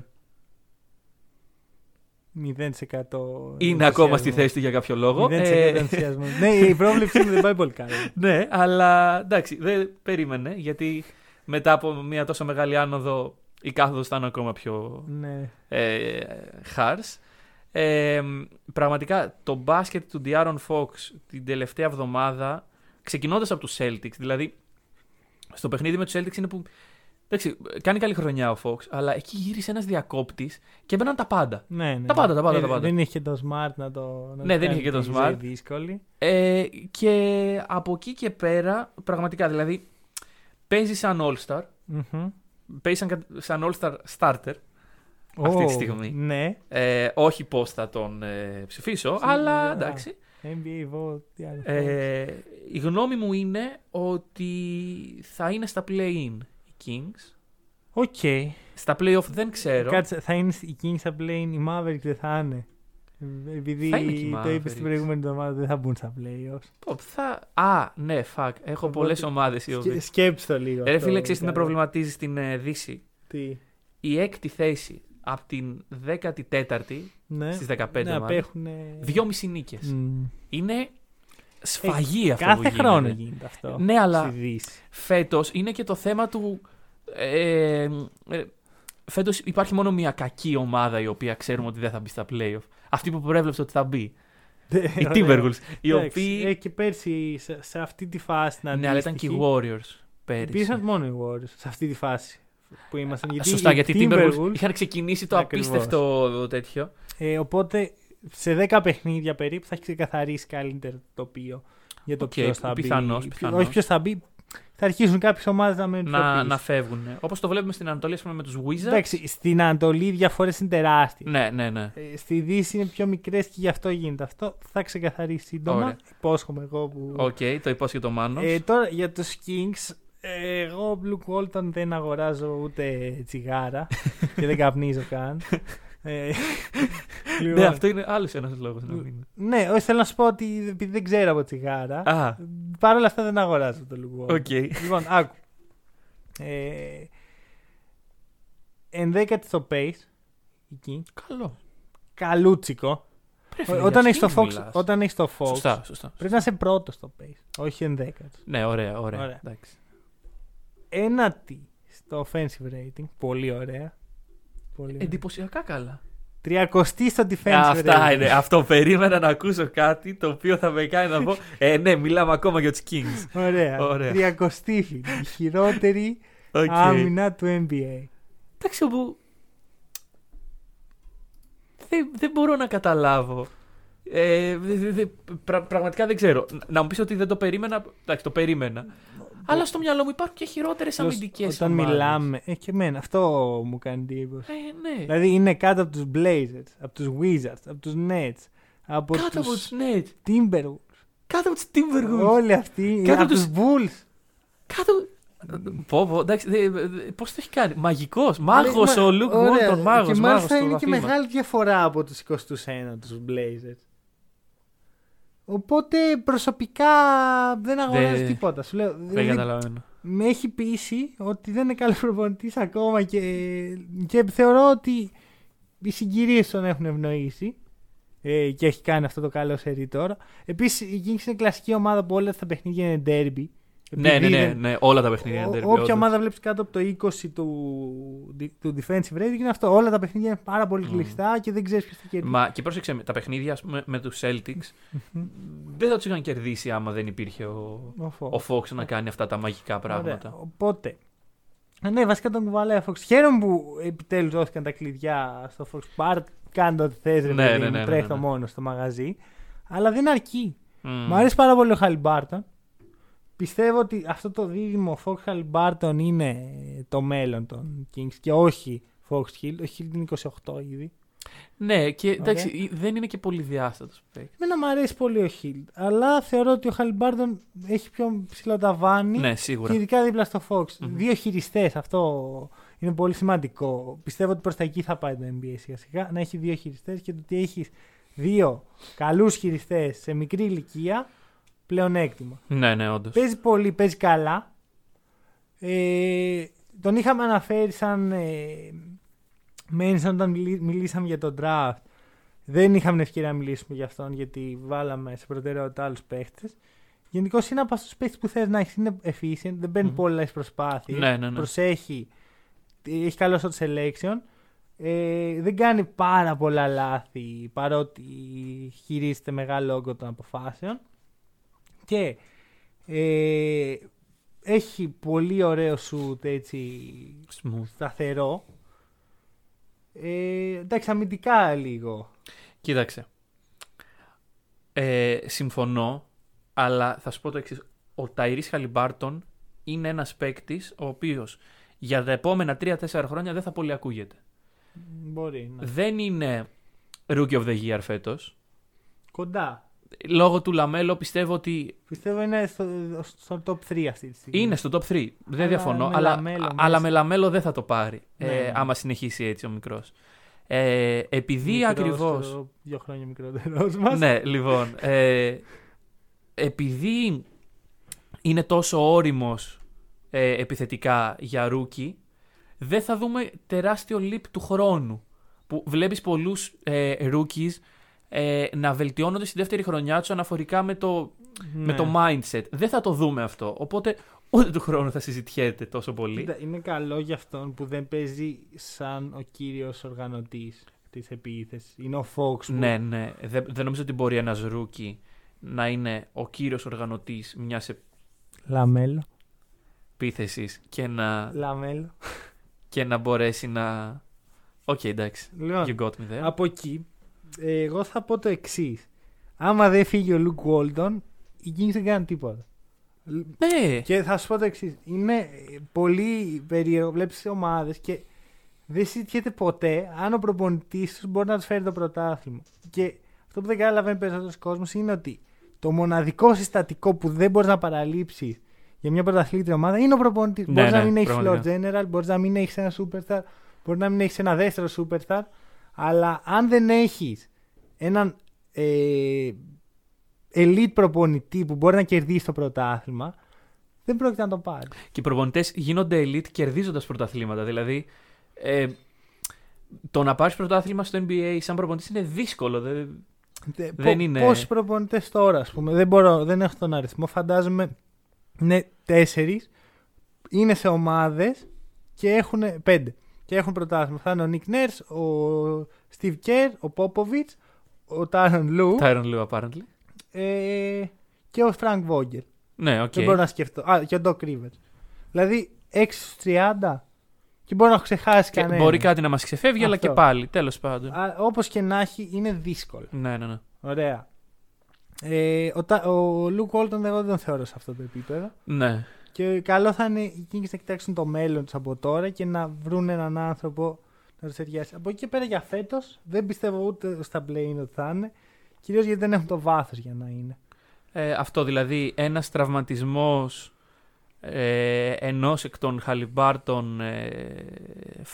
A: 0%
B: είναι ακόμα στη θέση του για κάποιο λόγο.
A: 0%
B: Ε,
A: ενθουσιασμός. ναι, η πρόβλεψή μου δεν πάει πολύ καλά. <laughs>
B: ναι, αλλά εντάξει, δεν περίμενε γιατί μετά από μια τόσο μεγάλη άνοδο η κάθοδος ήταν ακόμα πιο
A: ναι.
B: ε, harsh. Ε, πραγματικά το μπάσκετ του Diaron Fox την τελευταία εβδομάδα, ξεκινώντας από τους Celtics, δηλαδή στο παιχνίδι με τους Celtics είναι που εντάξει, κάνει καλή χρονιά ο Fox, αλλά εκεί γύρισε ένας διακόπτης και έμπαιναν τα πάντα.
A: Ναι, ναι.
B: Τα πάντα, τα πάντα,
A: Ε,
B: τα πάντα.
A: Δεν είχε και το Smart να το. Να
B: Ναι,
A: το
B: δεν
A: κάνει
B: είχε και το
A: τη ζωή
B: Smart.
A: Δύσκολη.
B: Ε, και από εκεί και πέρα, πραγματικά, δηλαδή, παίζει σαν All-Star,
A: Μμμ.
B: παίζει σαν, κα- σαν All-Star starter, Αυτή τη
A: Ω,
B: στιγμή.
A: Ναι.
B: ε, όχι πώς θα τον ε, ψηφίσω,
A: Σίγουρα.
B: αλλά εντάξει.
A: NBA vote. τι άλλο.
B: Ε, η γνώμη μου είναι ότι θα είναι στα play-in οι Kings.
A: Οκ.
B: Στα play-off δεν ξέρω.
A: Κάτσε, θα είναι οι Kings θα play, οι Mavericks δεν θα είναι. Ε, Επειδή
B: Θα είναι και οι
A: το είπες
B: Mavericks.
A: στην προηγούμενη εβδομάδα δεν θα μπουν στα playoffs.
B: Πω, θα... Α, ναι, fuck. Έχω
A: Οπότε,
B: πολλές ομάδες οι
A: Σκε,
B: οποίες...
A: σκέψτε το λίγο.
B: Ε, Ρε
A: αυτό,
B: φίλε, ξέρεις τι με
A: καλά.
B: προβληματίζει στην ε, Δύση;
A: Τι;
B: Η έκτη θέση από την 14η
A: Ναι.
B: στις 15
A: ναι,
B: μάλλον,
A: απέχουν.
B: δυόμιση νίκες.
A: Μμ.
B: Είναι σφαγή αυτό που
A: Ε, Κάθε
B: γίνεται.
A: χρόνο γίνεται αυτό.
B: Ναι, αλλά
A: Στη Δύση.
B: φέτος είναι και το θέμα του... Ε, ε, φέτος υπάρχει μόνο μια κακή ομάδα η οποία ξέρουμε ότι δεν θα μπει στα playoff. Αυτή που προέβλεψε ότι θα μπει. Οι
A: Ωραία.
B: Timberwolves. Οι
A: Εντάξει,
B: οποίοι...
A: ε, και πέρσι σε, σε αυτή τη φάση να
B: ναι, αλλά ήταν και οι Warriors πέρυσι.
A: Υπήρχαν μόνο οι Warriors σε αυτή τη φάση που ήμασταν. Γιατί
B: Σωστά,
A: οι
B: γιατί οι Timberwolves
A: Timberwolves,
B: είχαν ξεκινήσει το
A: Ακριβώς.
B: απίστευτο τέτοιο.
A: ε, οπότε σε 10 παιχνίδια περίπου θα έχει ξεκαθαρίσει καλύτερο το τοπίο για το
B: Οκ,
A: ποιος θα
B: πιθανώς,
A: μπει.
B: πιθανώς.
A: Όχι ποιος θα μπει. Θα αρχίσουν κάποιες ομάδες να μένουν πιο
B: να,
A: πίσω.
B: να φεύγουν. Όπως το βλέπουμε στην Ανατολή, ας πούμε, με τους Wizards.
A: Εντάξει, στην Ανατολή οι διαφορές είναι τεράστιες.
B: Ναι, ναι, ναι.
A: Ε, Στη Δύση είναι πιο μικρές και γι' αυτό γίνεται αυτό. Θα ξεκαθαρίσει σύντομα.
B: Ωραία.
A: Υπόσχομαι εγώ που.
B: Οκ, το υπόσχεται ο Μάνος.
A: Ε, τώρα για τους Kings. ε, εγώ Luke Walton δεν αγοράζω ούτε τσιγάρα <laughs> και δεν καπνίζω καν. Ε,
B: ναι,
A: λοιπόν,
B: αυτό είναι άλλος ένας λόγος να μην.
A: ναι, όχι θέλω να σου πω ότι επειδή δεν ξέρω από τσιγάρα,
B: Α,
A: παρ' όλα αυτά δεν αγοράζω το Luke Walton.
B: οκ.
A: Λοιπόν, άκου. Ε, ενδέκατη στο pace. Η Kings.
B: Καλό.
A: Καλούτσικο.
B: Ρε φίλε,
A: Όταν
B: για
A: έχεις το
B: King
A: Fox,
B: μιλάς;
A: όταν έχεις το Fox
B: Σωστά, σωστά.
A: πρέπει να είσαι πρώτος στο pace, όχι ενδέκατος.
B: Ναι, ωραία, ωραία.
A: Ωραία.
B: Εντάξει.
A: Ένατη στο offensive rating, πολύ ωραία. Πολύ ωραία.
B: Εντυπωσιακά καλά.
A: Τριακοστή στο defensive
B: Α, αυτά
A: rating.
B: είναι. Αυτό περίμενα να ακούσω κάτι το οποίο θα με κάνει να πω. Ε, ναι, μιλάμε ακόμα για τους Kings.
A: Ωραία.
B: Ωραία.
A: Τριακοστή φίλοι. Η χειρότερη
B: Οκ.
A: άμυνα του NBA.
B: Εντάξει, όπου. Δεν, δεν μπορώ να καταλάβω. Ε, δε- δε- δε- πρα- πραγματικά δεν ξέρω. Να μου πεις ότι δεν το περίμενα. Εντάξει, το περίμενα. Αλλά στο μυαλό μου υπάρχουν και χειρότερες αμυντικές
A: Όταν μιλάμε. Ε, και εμένα, αυτό μου κάνει εντύπωση.
B: Ε, ναι.
A: Δηλαδή είναι κάτω από τους Blazers, από τους Wizards, από τους Nets, από
B: Κάτω από
A: τους
B: τους Nets.
A: Timberwolves.
B: Κάτω από τους Timberwolves.
A: Όλοι αυτοί.
B: Κάτω
A: από
B: τους-
A: τους Bulls.
B: Κάτω. Πω, πω, εντάξει, πώς το έχει κάνει; Μαγικός. Μάγος
A: Μα-
B: ο Λουκ
A: ωραία.
B: Βόλτον. Μάγος.
A: Και μάλιστα είναι και μεγάλη διαφορά από τους 21 τους Blazers. Οπότε προσωπικά δεν αγοράζεις
B: Δεν-
A: τίποτα. Σου λέω,
B: Δεν
A: δηλαδή,
B: καταλαβαίνω.
A: με έχει πείσει ότι δεν είναι καλός προπονητής ακόμα και, και θεωρώ ότι οι συγκυρίες τον έχουν ευνοήσει ε, και έχει κάνει αυτό το καλό σερί τώρα. Επίσης, η Kings είναι κλασική ομάδα που όλα τα παιχνίδια είναι derby.
B: Ναι, ναι,
A: Επειδή
B: ναι,
A: δεν-
B: ναι, όλα τα παιχνίδια είναι
A: Ό-
B: derby,
A: Όποια
B: όντως.
A: ομάδα βλέπεις κάτω από το 20 του, του defensive rating είναι αυτό. Όλα τα παιχνίδια είναι πάρα πολύ
B: Mm.
A: κλειστά και δεν ξέρεις ποιος θα κερδίσει.
B: Μα και πρόσεξε, με, τα παιχνίδια ας πούμε, με τους Celtics δεν θα τους είχαν κερδίσει άμα δεν υπήρχε ο,
A: Ο Fox.
B: ο Fox να κάνει αυτά τα μαγικά πράγματα.
A: Ωραία. Οπότε. ε, Ναι, βασικά τον κουβαλάει ο Fox. Χαίρομαι που επιτέλους δόθηκαν τα κλειδιά στο Fox. Πάρ, κάντε ό,τι θες, ρε
B: Ναι,
A: παιδί
B: ναι,
A: μου,
B: ναι, ναι,
A: τρέχει το
B: ναι.
A: μόνος στο μαγαζί. Αλλά δεν αρκεί.
B: Μμ.
A: Μ' αρέσει πάρα πολύ ο Χαλιμπάρτον. Πιστεύω ότι αυτό το δίδυμο Fox Χαλιμπάρτον είναι το μέλλον των Kings και όχι Fox Hill. Ο Hill είναι 28 ήδη.
B: Ναι, και εντάξει, δεν είναι και πολύ διάστατος παίκτη.
A: Εμένα μου αρέσει πολύ ο Hill. Αλλά θεωρώ ότι ο Χαλιμπάρτον έχει πιο ψηλό ταβάνι.
B: Ναι,
A: Και
B: σίγουρα.
A: ειδικά δίπλα στο Fox. Δύο χειριστές, αυτό είναι πολύ σημαντικό. Πιστεύω ότι προς τα εκεί θα πάει το NBA σιγά σιγά. Να έχει δύο χειριστές και το ότι έχεις δύο καλούς χειριστές σε μικρή ηλικία πλεονέκτημα.
B: Ναι, ναι, όντως.
A: Παίζει πολύ, παίζει καλά. Ε, τον είχαμε αναφέρει σαν ε, Μένσον όταν μιλή- μιλήσαμε για τον draft. Δεν είχαμε την ευκαιρία να μιλήσουμε για αυτόν γιατί βάλαμε σε προτεραιότητα άλλους παίχτες. Γενικώς είναι από αυτούς τους παίχτες που θες να έχεις. Είναι efficient, δεν παίρνει
B: Μμμ.
A: πολλές προσπάθειες.
B: Ναι, ναι, ναι.
A: Προσέχει. Έχει καλό shot selection. Ε, δεν κάνει πάρα πολλά λάθη παρότι χειρίζεται μεγάλο όγκο των αποφάσεων. Και ε, έχει πολύ ωραίο σουτ έτσι
B: Smooth.
A: σταθερό. Ε, εντάξει, αμυντικά λίγο.
B: Κοίταξε. Ε, συμφωνώ, αλλά θα σου πω το εξής. Ο Ταϊρή Χαλιμπάρτον είναι ένας παίκτης ο οποίος για τα επόμενα 3-4 χρόνια δεν θα πολύ ακούγεται.
A: Μπορεί. Ναι.
B: Δεν είναι rookie of the year φέτος.
A: Κοντά.
B: Λόγω του Λαμέλο πιστεύω ότι
A: Πιστεύω είναι στο, στο top 3 αυτή τη στιγμή.
B: είναι στο top 3. Δεν
A: Αλλά
B: διαφωνώ.
A: με
B: Αλλά,
A: Λαμέλο μέσα.
B: αλλά με Λαμέλο δεν θα το πάρει.
A: Ναι,
B: ε,
A: ναι.
B: άμα συνεχίσει έτσι ο μικρός. Ε, επειδή
A: Μικρός,
B: ακριβώς.
A: ξέρω, Δύο χρόνια μικρότερος μας.
B: Ναι, λοιπόν. Ε, επειδή είναι τόσο ώριμος ε, επιθετικά για rookie, δεν θα δούμε τεράστιο leap του χρόνου. Που βλέπεις πολλούς ε, rookies ε, να βελτιώνονται στη δεύτερη χρονιά τους αναφορικά με το, με
A: Ναι.
B: το mindset. Δεν θα το δούμε αυτό. Οπότε ούτε του χρόνου θα συζητιέται τόσο πολύ.
A: Κοίτα, Είναι καλό για αυτόν που δεν παίζει σαν ο κύριος οργανωτής της επίθεσης. Είναι ο Fox που
B: Ναι, ναι. Δεν, δεν νομίζω ότι μπορεί ένας rookie να είναι ο κύριος οργανωτής μιας
A: Λαμέλο.
B: επίθεσης και να,
A: Λαμέλο.
B: και να μπορέσει να... Οκ, εντάξει.
A: Λοιπόν,
B: You got me there.
A: από εκεί, ε, εγώ θα πω το εξής. Άμα δεν φύγει ο Luke Walton, οι Kings δεν κάνουν τίποτα.
B: Ναι.
A: Και θα σου πω το εξής. Είναι πολύ περίεργο. Βλέπεις ομάδες και δεν συζητιέται ποτέ αν ο προπονητής τους μπορεί να τους φέρει το πρωτάθλημα. Και αυτό που δεν καταλαβαίνει περισσότερος κόσμος είναι ότι το μοναδικό συστατικό που δεν μπορείς να παραλείψεις για μια πρωταθλήτρια ομάδα είναι ο προπονητής.
B: Ναι,
A: μπορείς
B: ναι,
A: να μην έχεις floor
B: πραγματικά.
A: general, μπορείς να μην έχεις ένα superstar, μπορείς να μην έχεις ένα δεύτερο superstar, αλλά αν δεν έχεις έναν ε, elite προπονητή που μπορεί να κερδίσει το πρωτάθλημα, δεν πρόκειται να το πάρεις.
B: Και οι προπονητές γίνονται elite κερδίζοντας πρωταθλήματα. Δηλαδή, ε, το να πάρεις πρωτάθλημα στο NBA σαν προπονητής είναι δύσκολο. Δεν...
A: Δε-
B: Δεν
A: πο-
B: είναι-
A: Πόσοι προπονητές τώρα, ας πούμε, δεν, μπορώ, δεν έχω τον αριθμό. Φαντάζομαι είναι τέσσερις, είναι σε ομάδες και έχουν πέντε. Και έχουν πρωτάθλημα. Θα είναι ο Νικ Νερς, ο Steve Kerr, ο Πόποβιτς, ο Τάρον Λου
B: Tyron Lue, apparently.
A: ε, και ο Φρανκ Βόγγελ.
B: Ναι, οκ.
A: Δεν μπορώ να σκεφτώ. Α, και ο Ντοκ Ρίβερς. Δηλαδή 6 στους 30 και μπορεί να έχω ξεχάσει
B: Και
A: κανένα.
B: μπορεί κάτι να μας ξεφεύγει, αλλά
A: Αυτό.
B: και πάλι. Τέλος πάντων.
A: Όπως και να έχει, είναι δύσκολο.
B: Ναι, ναι, ναι.
A: Ωραία. Ε, ο, Τα- ο Λουκ Όλτον εγώ δεν τον θεωρώ σε αυτό το επίπεδο.
B: Ναι.
A: Και καλό θα είναι οι Kings να κοιτάξουν το μέλλον τους από τώρα και να βρουν έναν άνθρωπο να τους ταιριάσει. Από εκεί και πέρα για φέτος δεν πιστεύω ούτε στα play ότι θα είναι. Κυρίως γιατί δεν έχουν το βάθος για να είναι.
B: Ε, αυτό δηλαδή, ένας τραυματισμός ε, ενός εκ των Χαλιμπάρτων, ε,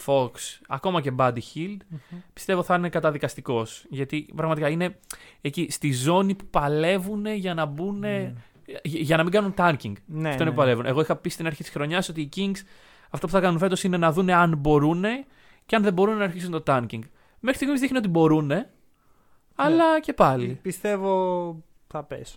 B: Fox, ακόμα και Buddy Hield, πιστεύω θα είναι καταδικαστικός. Γιατί πραγματικά είναι εκεί στη ζώνη που παλεύουν για να μπουν.
A: Ναι.
B: Για να μην κάνουν tanking.
A: Ναι,
B: Αυτό είναι
A: ναι.
B: που παλεύουν. Εγώ είχα πει στην αρχή της χρονιάς ότι οι Kings αυτό που θα κάνουν φέτος είναι να δουν αν μπορούν και αν δεν μπορούν να αρχίσουν το tanking. Μέχρι στιγμής δείχνει ότι μπορούν,
A: Ναι.
B: αλλά και πάλι.
A: Πιστεύω θα πέσουν.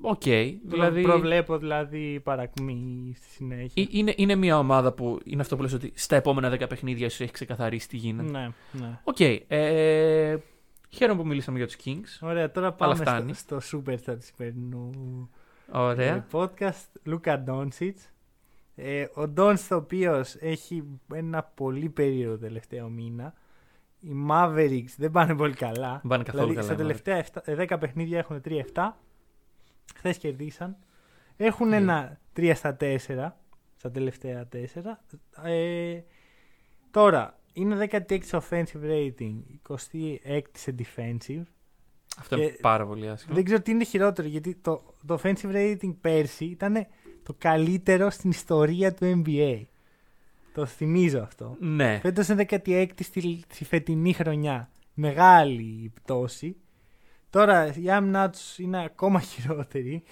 B: Οκ.
A: Δηλαδή...
B: δηλαδή,
A: Προβλέπω δηλαδή παρακμή στη συνέχεια.
B: ε- είναι, είναι μια ομάδα που είναι αυτό που λες ότι στα επόμενα 10 παιχνίδια σου έχει ξεκαθαρίσει τι γίνεται.
A: Ναι, ναι.
B: Οκ. ε, χαίρομαι που μιλήσαμε για τους Kings.
A: Ωραία, τώρα πάμε
B: φτάνει.
A: στο, στο Superstar του σημερινού
B: Ωραία.
A: ε, podcast. Λούκα Ντόντσιτς. Ε, ο Ντόντσιτς, ο οποίος έχει ένα πολύ περίεργο τελευταίο μήνα. Οι Mavericks δεν πάνε πολύ καλά.
B: Δεν πάνε καθόλου
A: δηλαδή,
B: καλά,
A: Στα
B: οι
A: τελευταία 7, ε, 10 παιχνίδια έχουν 3-7. Χθες κερδίσαν. Έχουν
B: Ναι.
A: ένα 3 στα 4. Στα τελευταία 4. Ε, τώρα, είναι 16 offensive rating, 26 σε defensive.
B: Αυτό είναι
A: και
B: πάρα πολύ άσχημο.
A: Δεν ξέρω τι είναι χειρότερο γιατί το, το offensive rating πέρσι ήταν το καλύτερο στην ιστορία του NBA. Το θυμίζω αυτό.
B: Ναι.
A: Φέτος είναι 16η στη, στη φετινή χρονιά. Μεγάλη πτώση. Τώρα η άμυνά του είναι ακόμα χειρότερη.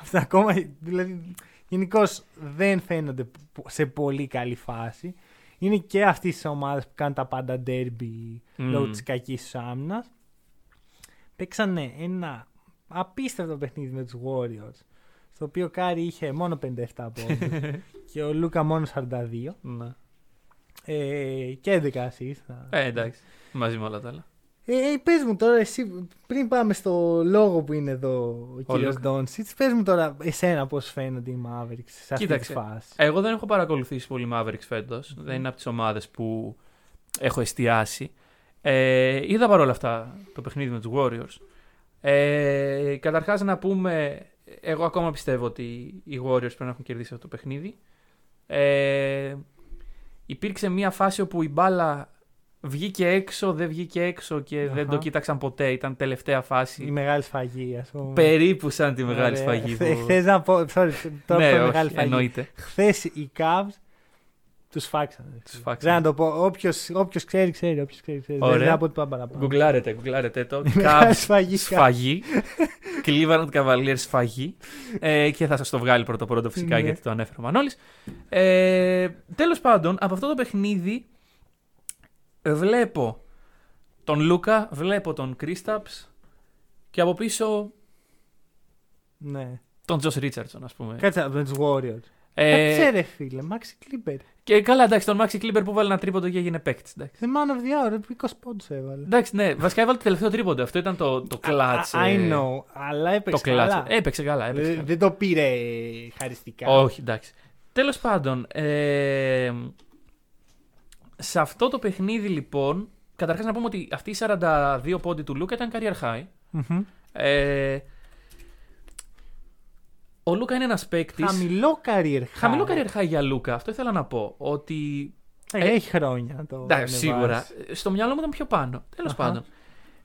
A: Αυτά ακόμα. Δηλαδή, γενικώς δεν φαίνονται σε πολύ καλή φάση. Είναι και αυτή η ομάδα που κάνουν τα πάντα derby
B: Μμμ.
A: λόγω της κακής του άμυνας. Παίξανε ένα απίστευτο παιχνίδι με τους Warriors. Στο οποίο ο Κάρι είχε μόνο 57 πόντους <laughs> και ο Λούκα μόνο 42.
B: Ναι.
A: Ε, και 11 assist.
B: Ε, εντάξει. Μαζί με όλα τα άλλα.
A: Ε, ε, πες μου τώρα εσύ, πριν πάμε στο λόγο που είναι εδώ ο κύριος
B: Λούκα.
A: Ντόνσιτς, πες μου τώρα εσένα πώς φαίνονται οι Mavericks σε αυτή
B: Κοίταξε.
A: τη φάση.
B: Εγώ δεν έχω παρακολουθήσει πολύ Mavericks φέτος. Δεν είναι από τις ομάδες που έχω εστιάσει. Ε, είδα παρόλα αυτά το παιχνίδι με τους Warriors. Ε, Καταρχάς να πούμε, εγώ ακόμα πιστεύω ότι οι Warriors πρέπει να έχουν κερδίσει αυτό το παιχνίδι. Ε, υπήρξε μια φάση όπου η μπάλα βγήκε έξω, δεν βγήκε έξω και δεν
A: Αχα.
B: το κοίταξαν ποτέ. Ήταν τελευταία φάση.
A: Η μεγάλη σφαγή, ας πούμε.
B: Περίπου σαν τη μεγάλη
A: Ωραία.
B: σφαγή.
A: Χθε-
B: που-
A: Χθες να πω, sorry, τώρα
B: ναι,
A: πω
B: όχι,
A: μεγάλη φαγή.
B: εννοείται.
A: Χθες οι Cavs τους φάξανε.
B: Τους
A: Δεν
B: φάξανε.
A: να το πω, όποιος, όποιος ξέρει, ξέρει, όποιος ξέρει, ξέρει.
B: Ωραία.
A: Δεν θα πω τίποτα παραπάνω.
B: Γκουγκλάρετε, γκουγκλάρετε το. <laughs>
A: Μεγάλη
B: Cavs
A: σφαγή.
B: σφαγή. Cleveland Cavaliers <laughs> σφαγή. Ε, και θα σας το βγάλει πρώτο πρώτο φυσικά
A: Ναι.
B: γιατί το ανέφερε ο Μανώλης. Ε, Τέλος πάντων, από αυτό το παιχνίδι βλέπω τον Λούκα, βλέπω τον Κρίσταψ και από πίσω
A: Ναι.
B: τον Τζος Ρίτσαρdsον, ας πούμε.
A: Κάτσε από τους Warriors.
B: Ε,
A: Κάτσε ρε φίλε, Maxi Clipper.
B: και καλά, εντάξει, τον Maxi Κλίμπερ που βάλε ένα τρίποντο και έγινε παίκτης. Εντάξει.
A: The man of the hour, 20 πόντους έβαλε.
B: εντάξει, ναι, βασικά έβαλε το τελευταίο τρίποντο. Αυτό ήταν το, το κλατς.
A: I
B: ε,
A: know, αλλά
B: Το
A: έπαιξε
B: κλατς.
A: καλά.
B: Έπαιξε καλά. Έπαιξε
A: Ε,
B: καλά.
A: Δεν το πήρε χαριστικά.
B: Όχι, εντάξει. Τέλος πάντων, ε, σε αυτό το παιχνίδι λοιπόν, καταρχάς να πούμε ότι αυτή η 42 πόντι του Λούκα ήταν career high.
A: Μμμ.
B: Ε, Ο Λούκα είναι ένας παίκτης.
A: Χαμηλό career high.
B: Χαμηλό career high για Λούκα. Αυτό ήθελα να πω. Ότι.
A: Ε, Έχει χρόνια να το.
B: Εντάξει,
A: ανεβάσει.
B: σίγουρα. Στο μυαλό μου ήταν πιο πάνω. Τέλος
A: Αχα.
B: πάντων.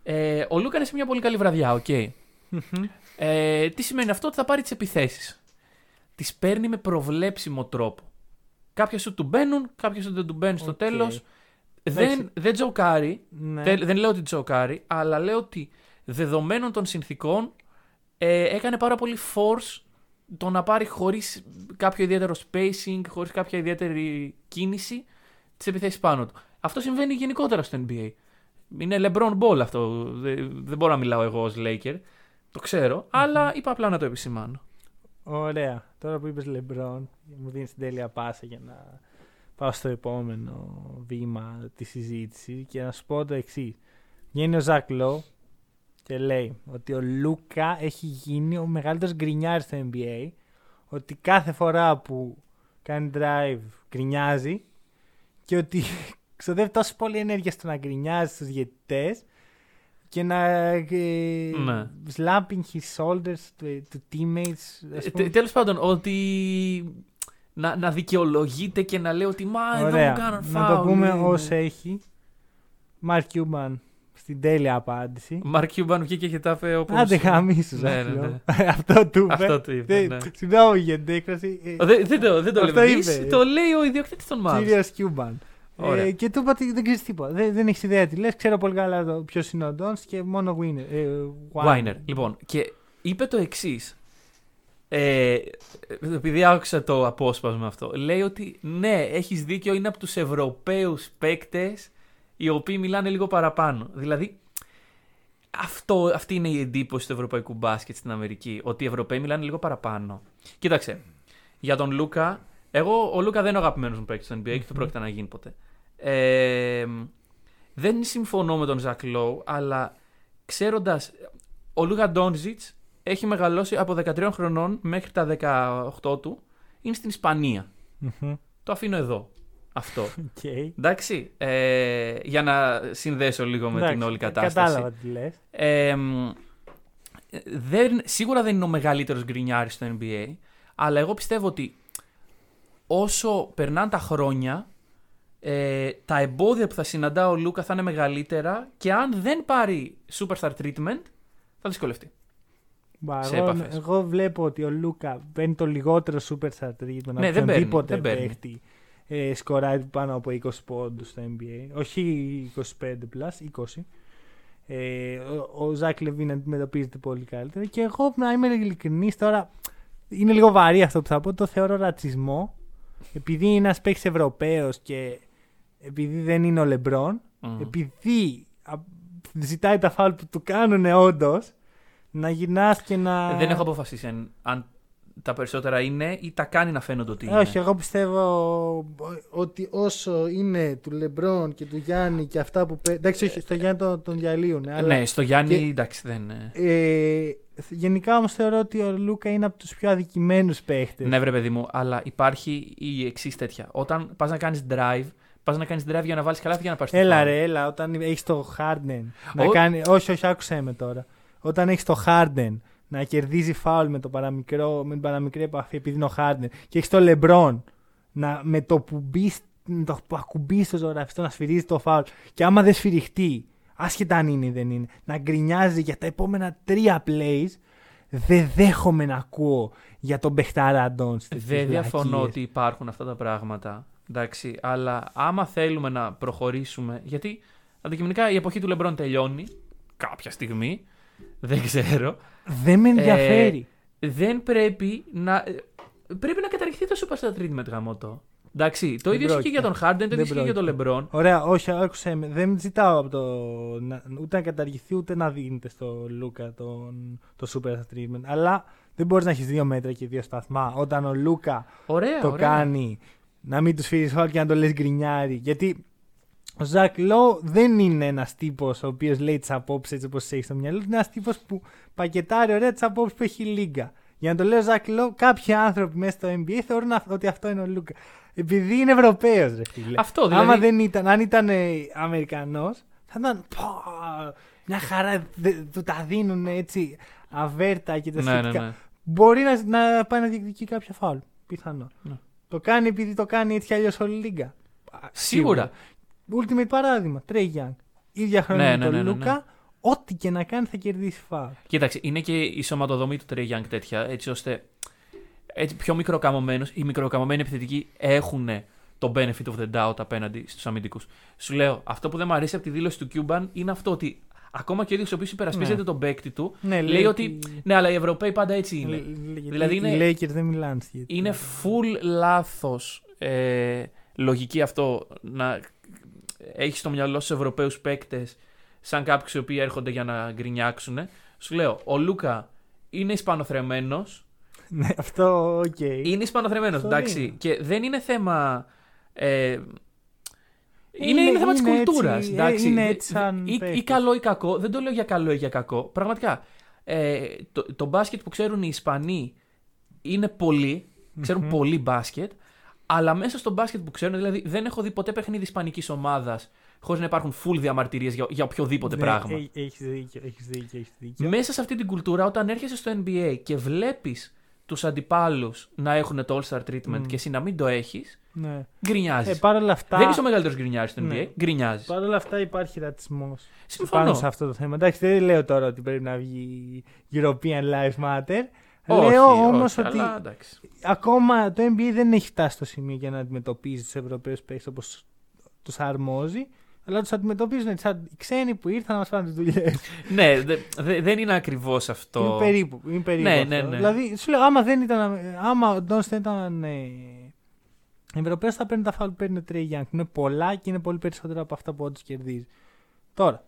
B: Ε, ο Λούκα είναι σε μια πολύ καλή βραδιά, οκ.
A: Μμμ.
B: Ε, τι σημαίνει αυτό, ότι θα πάρει τις επιθέσεις. Τις παίρνει με προβλέψιμο τρόπο. Κάποια σουτ του μπαίνουν, κάποια σουτ δεν του μπαίνουν στο
A: Οκ.
B: τέλος.
A: Εντάξει.
B: Δεν, δεν choke-άρει.
A: Ναι.
B: Δεν, δεν λέω ότι choke-άρει, αλλά λέω ότι δεδομένων των συνθήκων ε, έκανε πάρα πολύ force το να πάρει χωρίς κάποιο ιδιαίτερο spacing, χωρίς κάποια ιδιαίτερη κίνηση τις επιθέσεις πάνω του. Αυτό συμβαίνει γενικότερα στο NBA. Είναι LeBron Ball αυτό. Δεν, δεν μπορώ να μιλάω εγώ ως Laker. Το ξέρω, αλλά είπα απλά να το επισημάνω.
A: Ωραία. Τώρα που είπες LeBron, μου δίνεις την τέλεια πάσα για να πάω στο επόμενο βήμα της συζήτησης και να σου πω το εξής. Βγαίνει ο Ζακ Λό και λέει ότι ο Λούκα έχει γίνει ο μεγαλύτερος γκρινιάρης στο NBA ότι κάθε φορά που κάνει drive γκρινιάζει και ότι <laughs> ξοδεύει τόσο πολύ ενέργεια στο να γκρινιάζει στους διαιτητές και να ε,
B: Ναι.
A: slapping his shoulders to, to teammates. ας
B: Ε,
A: πούμε.
B: τε- τέλος πάντων, ότι να, να δικαιολογείται και να λέει ότι μα εδώ μου
A: Ωραία.
B: κάναν
A: Να
B: φάουλ.
A: το πούμε
B: ε,
A: ω έχει. Mark Cuban στην τέλεια απάντηση.
B: Μαρκ Κιούμπαν βγήκε και τα είπε όπως...
A: Άντε γαμίσου,
B: Ναι,
A: Ζάχλο.
B: ναι, ναι. <laughs>
A: Αυτό του είπε.
B: Αυτό του είπε,
A: Δεν-
B: ναι.
A: Συγγνώμη για την έκφραση. ε,
B: Ο, Δεν, δεν το, δεν το
A: Αυτό
B: λέμε εμείς,
A: είπε.
B: το λέει ο ιδιοκτήτης των Mavs.
A: Κύριος Cuban.
B: Ωραία.
A: Ε, και του είπα ότι δεν ξέρεις τίποτα. Δεν, δεν έχεις ιδέα τι λες. Ξέρω πολύ καλά ποιος είναι ο Ντόν και μόνο winner. Ε,
B: Βάινερ. Λοιπόν, και είπε το εξής. Ε, επειδή άκουσα το απόσπασμα αυτό, λέει ότι ναι, έχεις δίκιο, είναι από τους Ευρωπαίους παίκτες οι οποίοι μιλάνε λίγο παραπάνω. Δηλαδή, αυτό, αυτή είναι η εντύπωση του ευρωπαϊκού μπάσκετ στην Αμερική. Ότι οι Ευρωπαίοι μιλάνε λίγο παραπάνω. Κοίταξε. Για τον Λούκα, εγώ ο Λούκα δεν είναι ο αγαπημένος μου παίκτης στο NBA και δεν πρόκειται να γίνει ποτέ. Ε, δεν συμφωνώ με τον Ζακ Λόου, αλλά ξέροντας. Ο Λούκα Ντόντσιτς έχει μεγαλώσει από 13 χρονών μέχρι τα 18 του. Είναι στην Ισπανία.
A: Μμμ.
B: Το αφήνω εδώ. Αυτό. <laughs>
A: Οκ.
B: Εντάξει. Ε, για να συνδέσω λίγο με την
A: Εντάξει,
B: όλη κατάσταση.
A: Κατάλαβα τι λες.
B: Ε, μ, δεν, σίγουρα δεν είναι ο μεγαλύτερος γκρινιάρης στο NBA, αλλά εγώ πιστεύω ότι όσο περνάνε τα χρόνια, ε, τα εμπόδια που θα συναντά ο Λούκα θα είναι μεγαλύτερα και αν δεν πάρει superstar treatment, θα δυσκολευτεί. σε
A: Εγώ,
B: επαφές.
A: εγώ βλέπω ότι ο Λούκα παίρνει το λιγότερο super star treatment από
B: Ναι, δεν παίρνει,
A: οποιονδήποτε
B: δεν παίρνει.
A: παίχτη ε, σκοράρει πάνω από 20 πόντους στο NBA. Όχι 25 plus, 20. Ε, ο, ο Ζακ Λεβίν αντιμετωπίζεται πολύ καλύτερα. Και εγώ, να είμαι ειλικρινής τώρα, είναι λίγο βαρύ αυτό που θα πω. Το θεωρώ ρατσισμό. Επειδή είναι ένας παίκτης Ευρωπαίος και επειδή δεν είναι ο Λεμπρόν,
B: Μμ.
A: επειδή α, ζητάει τα φάουλ που του κάνουν όντως, να γυρνάς και να.
B: Δεν έχω αποφασίσει αν, αν τα περισσότερα είναι ή τα κάνει να φαίνονται ότι είναι;
A: Ε, Όχι, εγώ πιστεύω ότι όσο είναι του Λεμπρόν και του Γιάννη και αυτά που. παί- Εντάξει, όχι, στο Γιάννη τον, τον διαλύουν. Αλλά,
B: Ναι, στο Γιάννη,
A: και-
B: εντάξει, δεν. ε.
A: ε, γενικά όμως θεωρώ ότι ο Λούκα είναι από τους πιο αδικημένους παίχτες.
B: Ναι, βρε παιδί μου, αλλά υπάρχει η εξής τέτοια. Όταν πας να κάνεις drive, πας να κάνεις drive για να βάλεις καλάθι για να πάρει
A: Έλα ρε, έλα, όταν έχεις το Harden. Να
B: Ο-
A: κάνει... Όχι, όχι, άκουσέ με τώρα. Όταν έχεις το Harden να κερδίζει φάουλ με, το παραμικρό, με την παραμικρή επαφή επειδή είναι ο Harden και έχεις το LeBron να, με το που μπεις, με το που ακουμπείς στο ζωγραφιστό να σφυρίζει το φάουλ και άμα δεν σφυριχτεί, άσχετα αν είναι ή δεν είναι, να γκρινιάζει για τα επόμενα τρία plays, δεν δέχομαι να ακούω για τον Μπεχτάρα Αντών. στις
B: Δεν διαφωνώ
A: βλακίες.
B: ότι υπάρχουν αυτά τα πράγματα. Εντάξει, αλλά άμα θέλουμε να προχωρήσουμε. Γιατί αντικειμενικά η εποχή του Λεμπρόν τελειώνει κάποια στιγμή. Δεν ξέρω.
A: Δεν με ενδιαφέρει.
B: Δεν πρέπει να. ε, Πρέπει να καταργηθεί το superstar treatment γαμώτο. Εντάξει, το
A: Δεν
B: ίδιο ισχύει και για τον
A: πρόκειται.
B: Harden, το ίδιο
A: Δεν
B: ισχύει και για τον
A: πρόκειται.
B: Λεμπρόν.
A: Ωραία, όχι, άκουσε με. Δεν ζητάω από το, να, ούτε να καταργηθεί ούτε να δίνεται στο Λούκα τον, το super treatment. Αλλά δεν μπορείς να έχεις δύο μέτρα και δύο σταθμά. Όταν ο Λούκα
B: Ωραία,
A: το
B: ωραία.
A: κάνει να μην του σφυρίζεις φάουλ και να το λες γκρινιάρη. Γιατί ο Ζακ Λόου δεν είναι ένας τύπος ο οποίος λέει τις απόψεις έτσι όπως έχει στο μυαλό του. Είναι ένας τύπος που πακετάρει ωραία τις απόψεις που έχει η λίγα. Για να το λέω Ζακ Λό, κάποιοι άνθρωποι μέσα στο NBA θεωρούν αυ- ότι αυτό είναι ο Λούκα. Επειδή είναι Ευρωπαίος, ρε φίλε.
B: Αυτό, δηλαδή-
A: Άμα δεν ήταν, αν ήταν Αμερικανός, θα ήταν. πω, μια χαρά. δε- του τα δίνουν έτσι αβέρτα και τα
B: Ναι, ναι,
A: σχετικά.
B: ναι.
A: μπορεί να, να πάει να διεκδικεί κάποια φάουλ. Πιθανό.
B: Ναι.
A: Το κάνει επειδή το κάνει έτσι κι αλλιώς όλη η λίγα.
B: Σίγουρα.
A: Ultimate παράδειγμα. Τρέι Young. ίδια χρονιά
B: Ναι,
A: με
B: ναι,
A: τον
B: ναι, ναι,
A: Λούκα,
B: ναι.
A: ό,τι και να κάνει θα κερδίσει φάουλ.
B: Κοίταξε, είναι και η σωματοδομή του Trey Young τέτοια, έτσι ώστε έτσι, πιο μικροκαμωμένου, οι μικροκαμωμένοι επιθετικοί έχουν το benefit of the doubt απέναντι στους αμυντικούς. Σου λέω, αυτό που δεν μου αρέσει από τη δήλωση του Cuban είναι αυτό ότι ακόμα και ο ίδιος ο οποίος υπερασπίζεται
A: Ναι.
B: τον παίκτη του,
A: Ναι,
B: λέει ότι. Ναι, αλλά οι Ευρωπαίοι πάντα έτσι είναι.
A: Δηλαδή
B: Δηλαδή είναι-
A: Οι Lakers δεν μιλάνε σχετικά.
B: Είναι full λάθος ε, λογική αυτό να έχεις στο μυαλό σου Ευρωπαίους παίκτες σαν κάποιους οι οποίοι έρχονται για να γκρινιάξουν. Σου λέω, ο Λούκα είναι Ισπανοθρεμένος. <laughs>
A: Ναι, αυτό οκ.
B: Είναι Ισπανοθρεμένος,
A: Αυτό
B: εντάξει.
A: είναι.
B: Και δεν είναι θέμα. Ε, είναι,
A: Είναι-
B: είναι, θέμα της
A: είναι
B: κουλτούρας.
A: έτσι, ε, είναι έτσι σαν
B: ή, ή
A: παίκτης.
B: καλό ή κακό. Δεν το λέω για καλό ή για κακό. Πραγματικά. Ε, το, το μπάσκετ που ξέρουν οι Ισπανοί είναι πολύ. Ξέρουν πολύ μπάσκετ. Αλλά μέσα στο μπάσκετ που ξέρουν, δηλαδή δεν έχω δει ποτέ παιχνίδι Ισπανικής ομάδας χωρίς να υπάρχουν full διαμαρτυρίες για, για οποιοδήποτε
A: Ναι,
B: πράγμα.
A: έ- Έχεις δίκιο, έχεις δίκιο, έχεις δίκιο.
B: Μέσα σε αυτή την κουλτούρα, όταν έρχεσαι στο NBA και βλέπεις τους αντιπάλους να έχουν το All-Star treatment και εσύ να μην το έχεις,
A: Ναι.
B: γκρινιάζεις.
A: Ε, παρ' όλα αυτά,
B: Δεν είσαι ο μεγαλύτερος γκρινιάρη στο NBA.
A: Ναι.
B: Γκρινιάζεις.
A: παρ' όλα αυτά υπάρχει ρατσισμός
B: Συμφωνώ.
A: πάνω σε αυτό το θέμα. Εντάξει, δεν λέω τώρα ότι πρέπει να βγει European Lives Matter.
B: Όχι,
A: λέω όμως
B: όχι,
A: ότι
B: αλλά εντάξει.
A: ακόμα το NBA δεν έχει φτάσει στο σημείο για να αντιμετωπίζει τους Ευρωπαίους παίκτε όπως τους αρμόζει. Αλλά τους αντιμετωπίζουν έτσι σαν οι ξένοι που ήρθαν να μας πάνε τις δουλειές.
B: ναι, δε- δε- δεν είναι ακριβώς αυτό.
A: Είναι περίπου. Είναι περίπου
B: Ναι,
A: αυτό.
B: ναι, ναι.
A: Δηλαδή, σου λέω, άμα δεν ήταν. Άμα ο Ντόνς δεν ήταν. Ε, Ευρωπαίος θα παίρνει τα φάουλ που παίρνει ο Τρέι Γιάνγκ. Είναι πολλά και είναι πολύ περισσότερα από αυτά που όντως κερδίζει. Τώρα,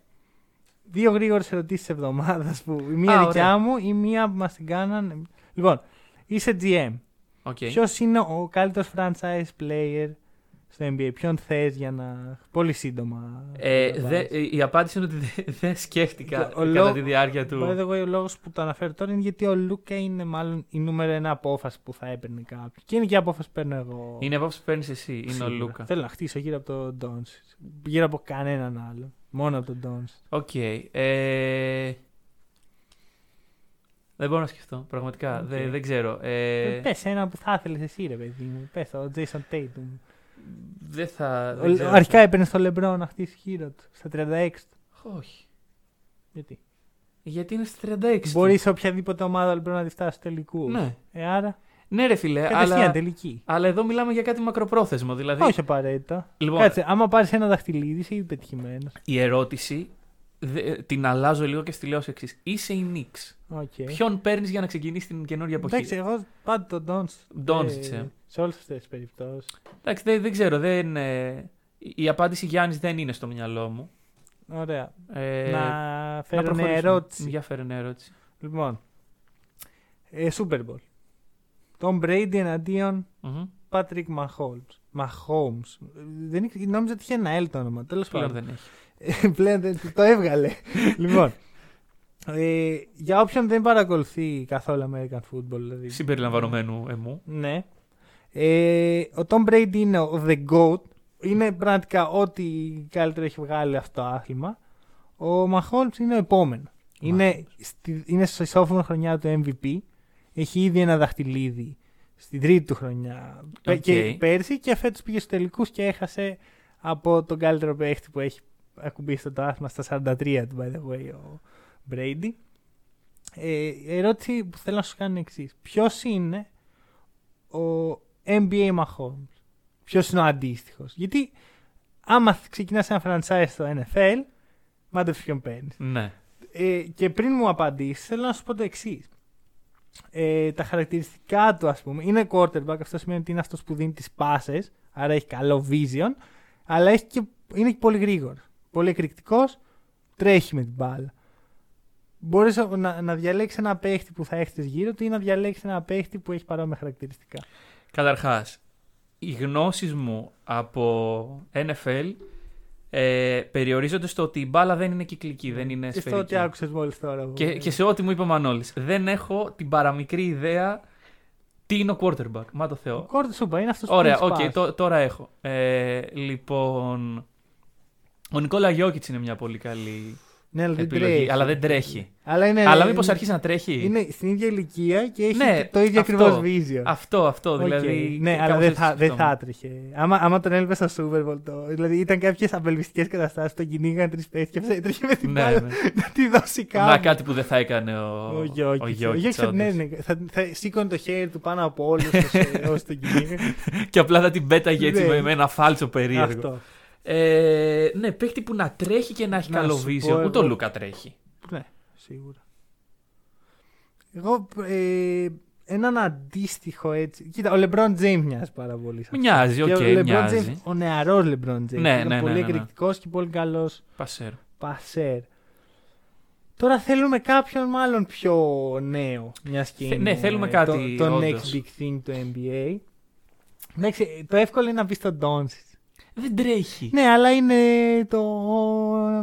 A: δύο γρήγορες ερωτήσεις της εβδομάδας που η μία
B: Α,
A: δικιά
B: ωραία.
A: μου, η μία που μας την κάνανε. Λοιπόν, είσαι GM.
B: Ok.
A: Ποιος είναι ο καλύτερος franchise player στο NBA, ποιον θες για να. Πολύ σύντομα.
B: Ε,
A: να
B: δε-
A: βάλεις.
B: ε, η απάντηση είναι ότι δεν δεν σκέφτηκα
A: Και ο
B: κατά
A: λόγο-
B: τη διάρκεια
A: By
B: του.
A: the way, ο λόγος που το αναφέρω τώρα είναι γιατί ο Λούκα είναι μάλλον η νούμερο ένα απόφαση που θα έπαιρνε κάποιος. Και είναι και η απόφαση που παίρνω εγώ.
B: Είναι απόφαση που παίρνεις εσύ, είναι ο
A: Σίγουρα.
B: Λούκα.
A: Θέλω να χτίσω γύρω από τον Ντόντσιτς. Γύρω από κανέναν άλλο. Μόνο από τον Ντόντσιτς.
B: Οκ. ε, Δεν μπορώ να σκεφτώ, πραγματικά.
A: Οκ.
B: Δεν, δεν ξέρω. Ε,
A: Πες ένα που θα ήθελες εσύ, ρε παιδί μου. Πες ο Jason Tatum.
B: δεν θα.
A: Ο-
B: Δεν ξέρω.
A: αρχικά έπαιρνες στο LeBron να χτίσει γύρω του. Στα 36 του.
B: Όχι.
A: Γιατί;
B: Γιατί είναι στα 36. του.
A: Μπορείς σε οποιαδήποτε ομάδα ο LeBron να τη φτάσει στο τελικού.
B: Ναι.
A: Ε, άρα.
B: Ναι, ρε φιλέ,
A: Κατευθείαν
B: αλλά,
A: τελική.
B: αλλά εδώ μιλάμε για κάτι μακροπρόθεσμο. Δηλαδή,
A: Όχι απαραίτητα.
B: Λοιπόν,
A: Κάτσε, άμα πάρεις ένα δαχτυλίδι, είσαι ήδη πετυχημένος.
B: η ερώτηση δε- την αλλάζω λίγο και στη λέω ως εξής. Είσαι η Νίξ.
A: Okay.
B: Ποιον παίρνεις για να ξεκινήσεις την καινούργια εποχή;
A: Εντάξει, εγώ πάντα τον Ντόνς.
B: Doncic, ε.
A: Σε όλες αυτές τις περιπτώσεις.
B: Εντάξει, δεν, δεν ξέρω. Δεν, ε, η η απάντηση Γιάννης δεν είναι στο μυαλό μου.
A: Ωραία.
B: Ε,
A: να φέρω μια
B: προχωρήσουμε.
A: ερώτηση.
B: Για φέρω μια ερώτηση.
A: Λοιπόν. Ε, Super Bowl. Τον Brady εναντίον
B: Μμμ.
A: Patrick Mahomes. Mahomes. Δεν, ήξε- νόμιζα ότι είχε ένα L το όνομα. Τέλος
B: Πλέον
A: πάντων.
B: δεν έχει.
A: Ε, Πλέον δεν το έβγαλε. <laughs> λοιπόν. Ε, για όποιον δεν παρακολουθεί καθόλου American Football, δηλαδή.
B: Συμπεριλαμβανομένου εμού.
A: Ναι. Ε, ο Tom Brady είναι ο The GOAT. Είναι πραγματικά ό,τι καλύτερο έχει βγάλει αυτό το άθλημα. Ο Mahomes είναι ο επόμενος. Είναι, στη, είναι στο ισόφωνο χρονιά του MVP. Έχει ήδη ένα δαχτυλίδι στην τρίτη του χρονιά. Πε-
B: Οκ.
A: Και πέρσι και φέτος πήγε στους τελικούς και έχασε από τον καλύτερο παίχτη που έχει ακουμπήσει στο το άθλημα στα 43 του, by the way, ο Brady. Ε, η ερώτηση που θέλω να σου κάνω είναι εξής. Ποιος είναι ο NBA Mahomes; Ποιος είναι ο αντίστοιχος; Γιατί άμα ξεκινάς ένα franchise στο NFL, μάντεψε ποιον παίρνεις.
B: Ναι.
A: Ε, και πριν μου απαντήσεις, θέλω να σου πω το εξής. Ε, τα χαρακτηριστικά του, ας πούμε, είναι quarterback. Αυτό σημαίνει ότι είναι αυτός που δίνει τις πάσες, άρα έχει καλό vision, αλλά έχει και, είναι και πολύ γρήγορος. Πολύ εκρηκτικός, τρέχει με την μπάλα. Μπορείς να, να διαλέξεις ένα παίχτη που θα έχεις γύρω του ή να διαλέξεις ένα παίχτη που έχει παρόμοια χαρακτηριστικά.
B: Καταρχάς, οι γνώσεις μου από NFL ε, περιορίζονται στο ότι η μπάλα δεν είναι κυκλική, δεν είναι
A: και στο
B: σφαιρική.
A: ότι άκουσες μόλις τώρα.
B: Και, και σε ό,τι μου είπε ο Μανώλης. Δεν έχω την παραμικρή ιδέα τι είναι ο quarterback. Μα το Θεό.
A: Quarter σου είπα, είναι αυτός που
B: Ωραία,
A: δίνει
B: οκ,
A: τις
B: τω- τώρα έχω. Ε, λοιπόν, ο Νικόλα Γιόκιτς είναι μια πολύ καλή
A: Ναι, αλλά δεν
B: επιλογή.
A: τρέχει.
B: Αλλά δεν τρέχει.
A: Αλλά, είναι,
B: Αλλά μήπως αρχίσει να τρέχει.
A: Είναι στην ίδια ηλικία και έχει
B: Ναι,
A: το ίδιο
B: αυτό.
A: ακριβώς vision.
B: Αυτό, αυτό.
A: Οκ.
B: Δηλαδή.
A: ναι, αλλά
B: κάπως
A: δεν
B: έτσι
A: θα, δεν
B: σκεφτόμουν.
A: θα έτρεχε. Άμα, άμα τον έλειπε στο Super Bowl, το, δηλαδή ήταν κάποιες απελπιστικές καταστάσεις που τον κυνήγαν τρεις παίχτες και αυτό έτρεχε με την
B: Ναι,
A: μπάλα
B: ναι.
A: να τη δώσει κάπου.
B: Να κάτι που δεν θα έκανε ο,
A: Ο Γιόκιτς. Ο
B: Γιόκιτς,
A: Γιόκιτς, ναι,
B: όντως.
A: ναι, θα, θα σήκωνε το χέρι του πάνω από όλους <laughs> όσοι τον κυνήγαν.
B: Και απλά θα την πέταγε έτσι
A: Ναι.
B: με, με ένα φάλτσο περίεργο.
A: Αυτό.
B: Ε, ναι, παίχτη που να τρέχει και να έχει
A: Να
B: καλό
A: σου
B: vision.
A: πω
B: Ούτε ο
A: εγώ.
B: Λούκα τρέχει.
A: Ναι, σίγουρα. Εγώ ε, έναν αντίστοιχο έτσι. Κοίτα, ο LeBron James μοιάζει πάρα πολύ. σε αυτό.
B: Μοιάζει, οκ,
A: Και ο LeBron
B: μοιάζει.
A: James, ο νεαρός LeBron James.
B: Ναι,
A: είναι
B: ναι, ναι,
A: πολύ
B: ναι, ναι.
A: εκρηκτικός και πολύ καλός
B: Πασέρ.
A: πασέρ. Τώρα θέλουμε κάποιον μάλλον πιο νέο. Μιας και
B: Θε-
A: είναι
B: ναι, θέλουμε κάτι,
A: Το, το
B: όντως.
A: next big thing του NBA. Εντάξει, το εύκολο είναι να πεις τον Doncic.
B: Δεν τρέχει.
A: Ναι, αλλά είναι το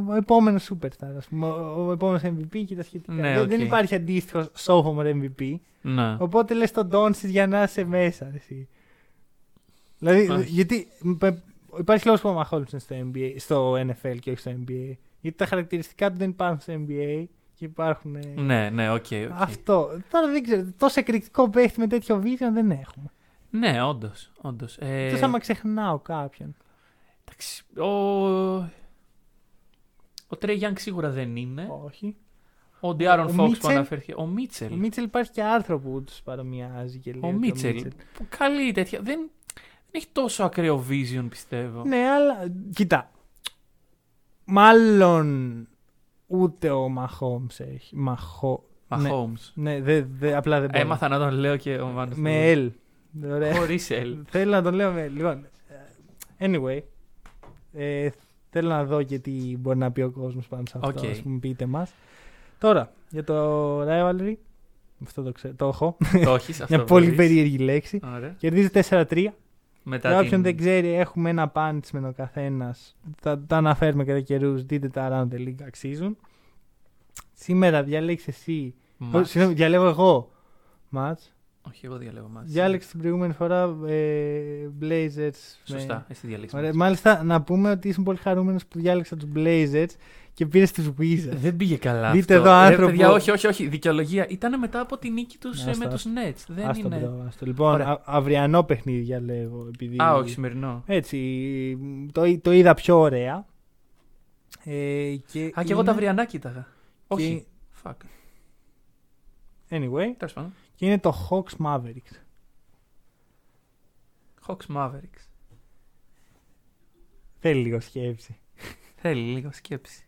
A: ο επόμενος superstar, ας πούμε, ο, ο επόμενος MVP και τα σχετικά.
B: Ναι,
A: δεν,
B: οκ.
A: δεν υπάρχει αντίστοιχο sophomore MVP.
B: Ναι.
A: Οπότε λες τον Doncic για να είσαι μέσα. Εσύ. Δηλαδή,
B: Α.
A: γιατί μ, υπάρχει λόγος που ο Mahomes είναι στο, NBA, στο NFL και όχι στο NBA. Γιατί τα χαρακτηριστικά του δεν υπάρχουν στο NBA και υπάρχουν. ε,
B: Ναι, ναι, ok. ok.
A: Αυτό. Τώρα δεν ξέρω. Τόσο εκρηκτικό παίχτη με τέτοιο βίντεο δεν έχουμε.
B: Ναι, όντως. Όντως. Ε,
A: Εκτός άμα ξεχνάω κάποιον.
B: Εντάξει, ο... ο Τρέι Γιάνγκ σίγουρα δεν είναι.
A: Όχι.
B: Ο Ντιάρον
A: Ο
B: Φόξ που
A: Μίτσελ.
B: αναφέρθηκε. Ο Μίτσελ.
A: Ο Μίτσελ υπάρχει και άρθρο που τους παρομοιάζει και λέει.
B: Ο
A: ότι
B: Μίτσελ. Που καλή τέτοια. Δεν, δεν έχει τόσο ακραίο vision, πιστεύω.
A: Ναι, αλλά κοίτα. Μάλλον ούτε ο Μαχόμς έχει. Μαχό...
B: Μα
A: ναι,
B: Holmes.
A: ναι δε, δε, απλά δεν μπορώ.
B: Έμαθα να τον λέω και ο Μάνος.
A: Με L. Ωραία.
B: Χωρίς L.
A: Θέλω να τον λέω με L. Λοιπόν, ε, anyway. Ε, θέλω να δω και τι μπορεί να πει ο κόσμος πάνω σε αυτό.
B: Οκ.
A: Ας πούμε, πείτε μας. Τώρα, για το rivalry. Αυτό το ξέρω. Το έχω.
B: Το έχεις <laughs> αυτό.
A: Μια πολύ
B: μπορείς.
A: περίεργη λέξη.
B: Ωραία.
A: Κερδίζει 4-3.
B: Μετά
A: Για όποιον
B: την-
A: δεν ξέρει, έχουμε ένα punishment ο καθένας. Θα τα αναφέρουμε κατά καιρούς. Δείτε τα Around the League αξίζουν. Σήμερα διάλεξες εσύ.
B: Μας.
A: Ω, Συγγνώμη, διαλέγω εγώ. Μάτς.
B: Όχι, εγώ διαλέγω μαζί.
A: Διάλεξε την προηγούμενη φορά ε, Blazers.
B: Σωστά,
A: με-
B: εσύ διαλέξεις.
A: Ωραία.
B: μαζί.
A: Μάλιστα, να πούμε ότι ήσουν πολύ χαρούμενος που διάλεξα τους Blazers και πήρες τους Wizards.
B: Δεν πήγε καλά.
A: Δείτε
B: αυτό.
A: εδώ
B: Ρε,
A: άνθρωπο-
B: παιδιά, όχι, όχι, όχι. Δικαιολογία. Ήταν μετά από τη νίκη τους
A: Άστο,
B: με τους
A: άστο.
B: Nets. Δεν
A: Άστο,
B: είναι.
A: bro, άστο. Λοιπόν,
B: Ωραία.
A: α- αυριανό παιχνίδι διαλέγω. Επειδή...
B: Α, όχι, σημερινό.
A: Έτσι, το, το είδα πιο ωραία. Ε, και
B: Α, και εγώ
A: είναι-
B: τα αυριανά κοίταγα. Όχι. Fuck.
A: Anyway,
B: Τέλος πάντων.
A: Και είναι το Hawks Mavericks.
B: Hawks Mavericks.
A: Θέλει λίγο σκέψη.
B: Θέλει λίγο σκέψη.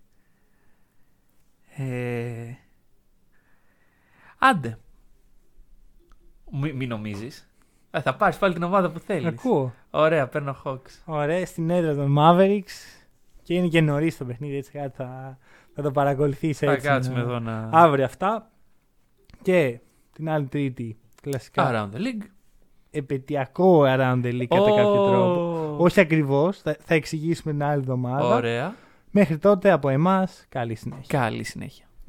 B: Ε... Άντε. Μη, μην νομίζεις. θα πάρεις πάλι την ομάδα που θέλεις.
A: Ακούω.
B: Ωραία, παίρνω Hawks.
A: Ωραία, στην έδρα των Mavericks. Και είναι και νωρίς το παιχνίδι, έτσι κάτι θα, θα το παρακολουθήσει
B: Θα
A: έτσι.
B: κάτσουμε
A: να-
B: εδώ να.
A: Αύριο αυτά. Και την άλλη Τρίτη, κλασικά.
B: Around the league.
A: Επαιτειακό around the league κατά κάποιο
B: Ω,
A: τρόπο. Όχι ακριβώς, θα, θα εξηγήσουμε την άλλη εβδομάδα.
B: Ωραία.
A: Μέχρι τότε από εμάς, καλή συνέχεια.
B: Καλή συνέχεια.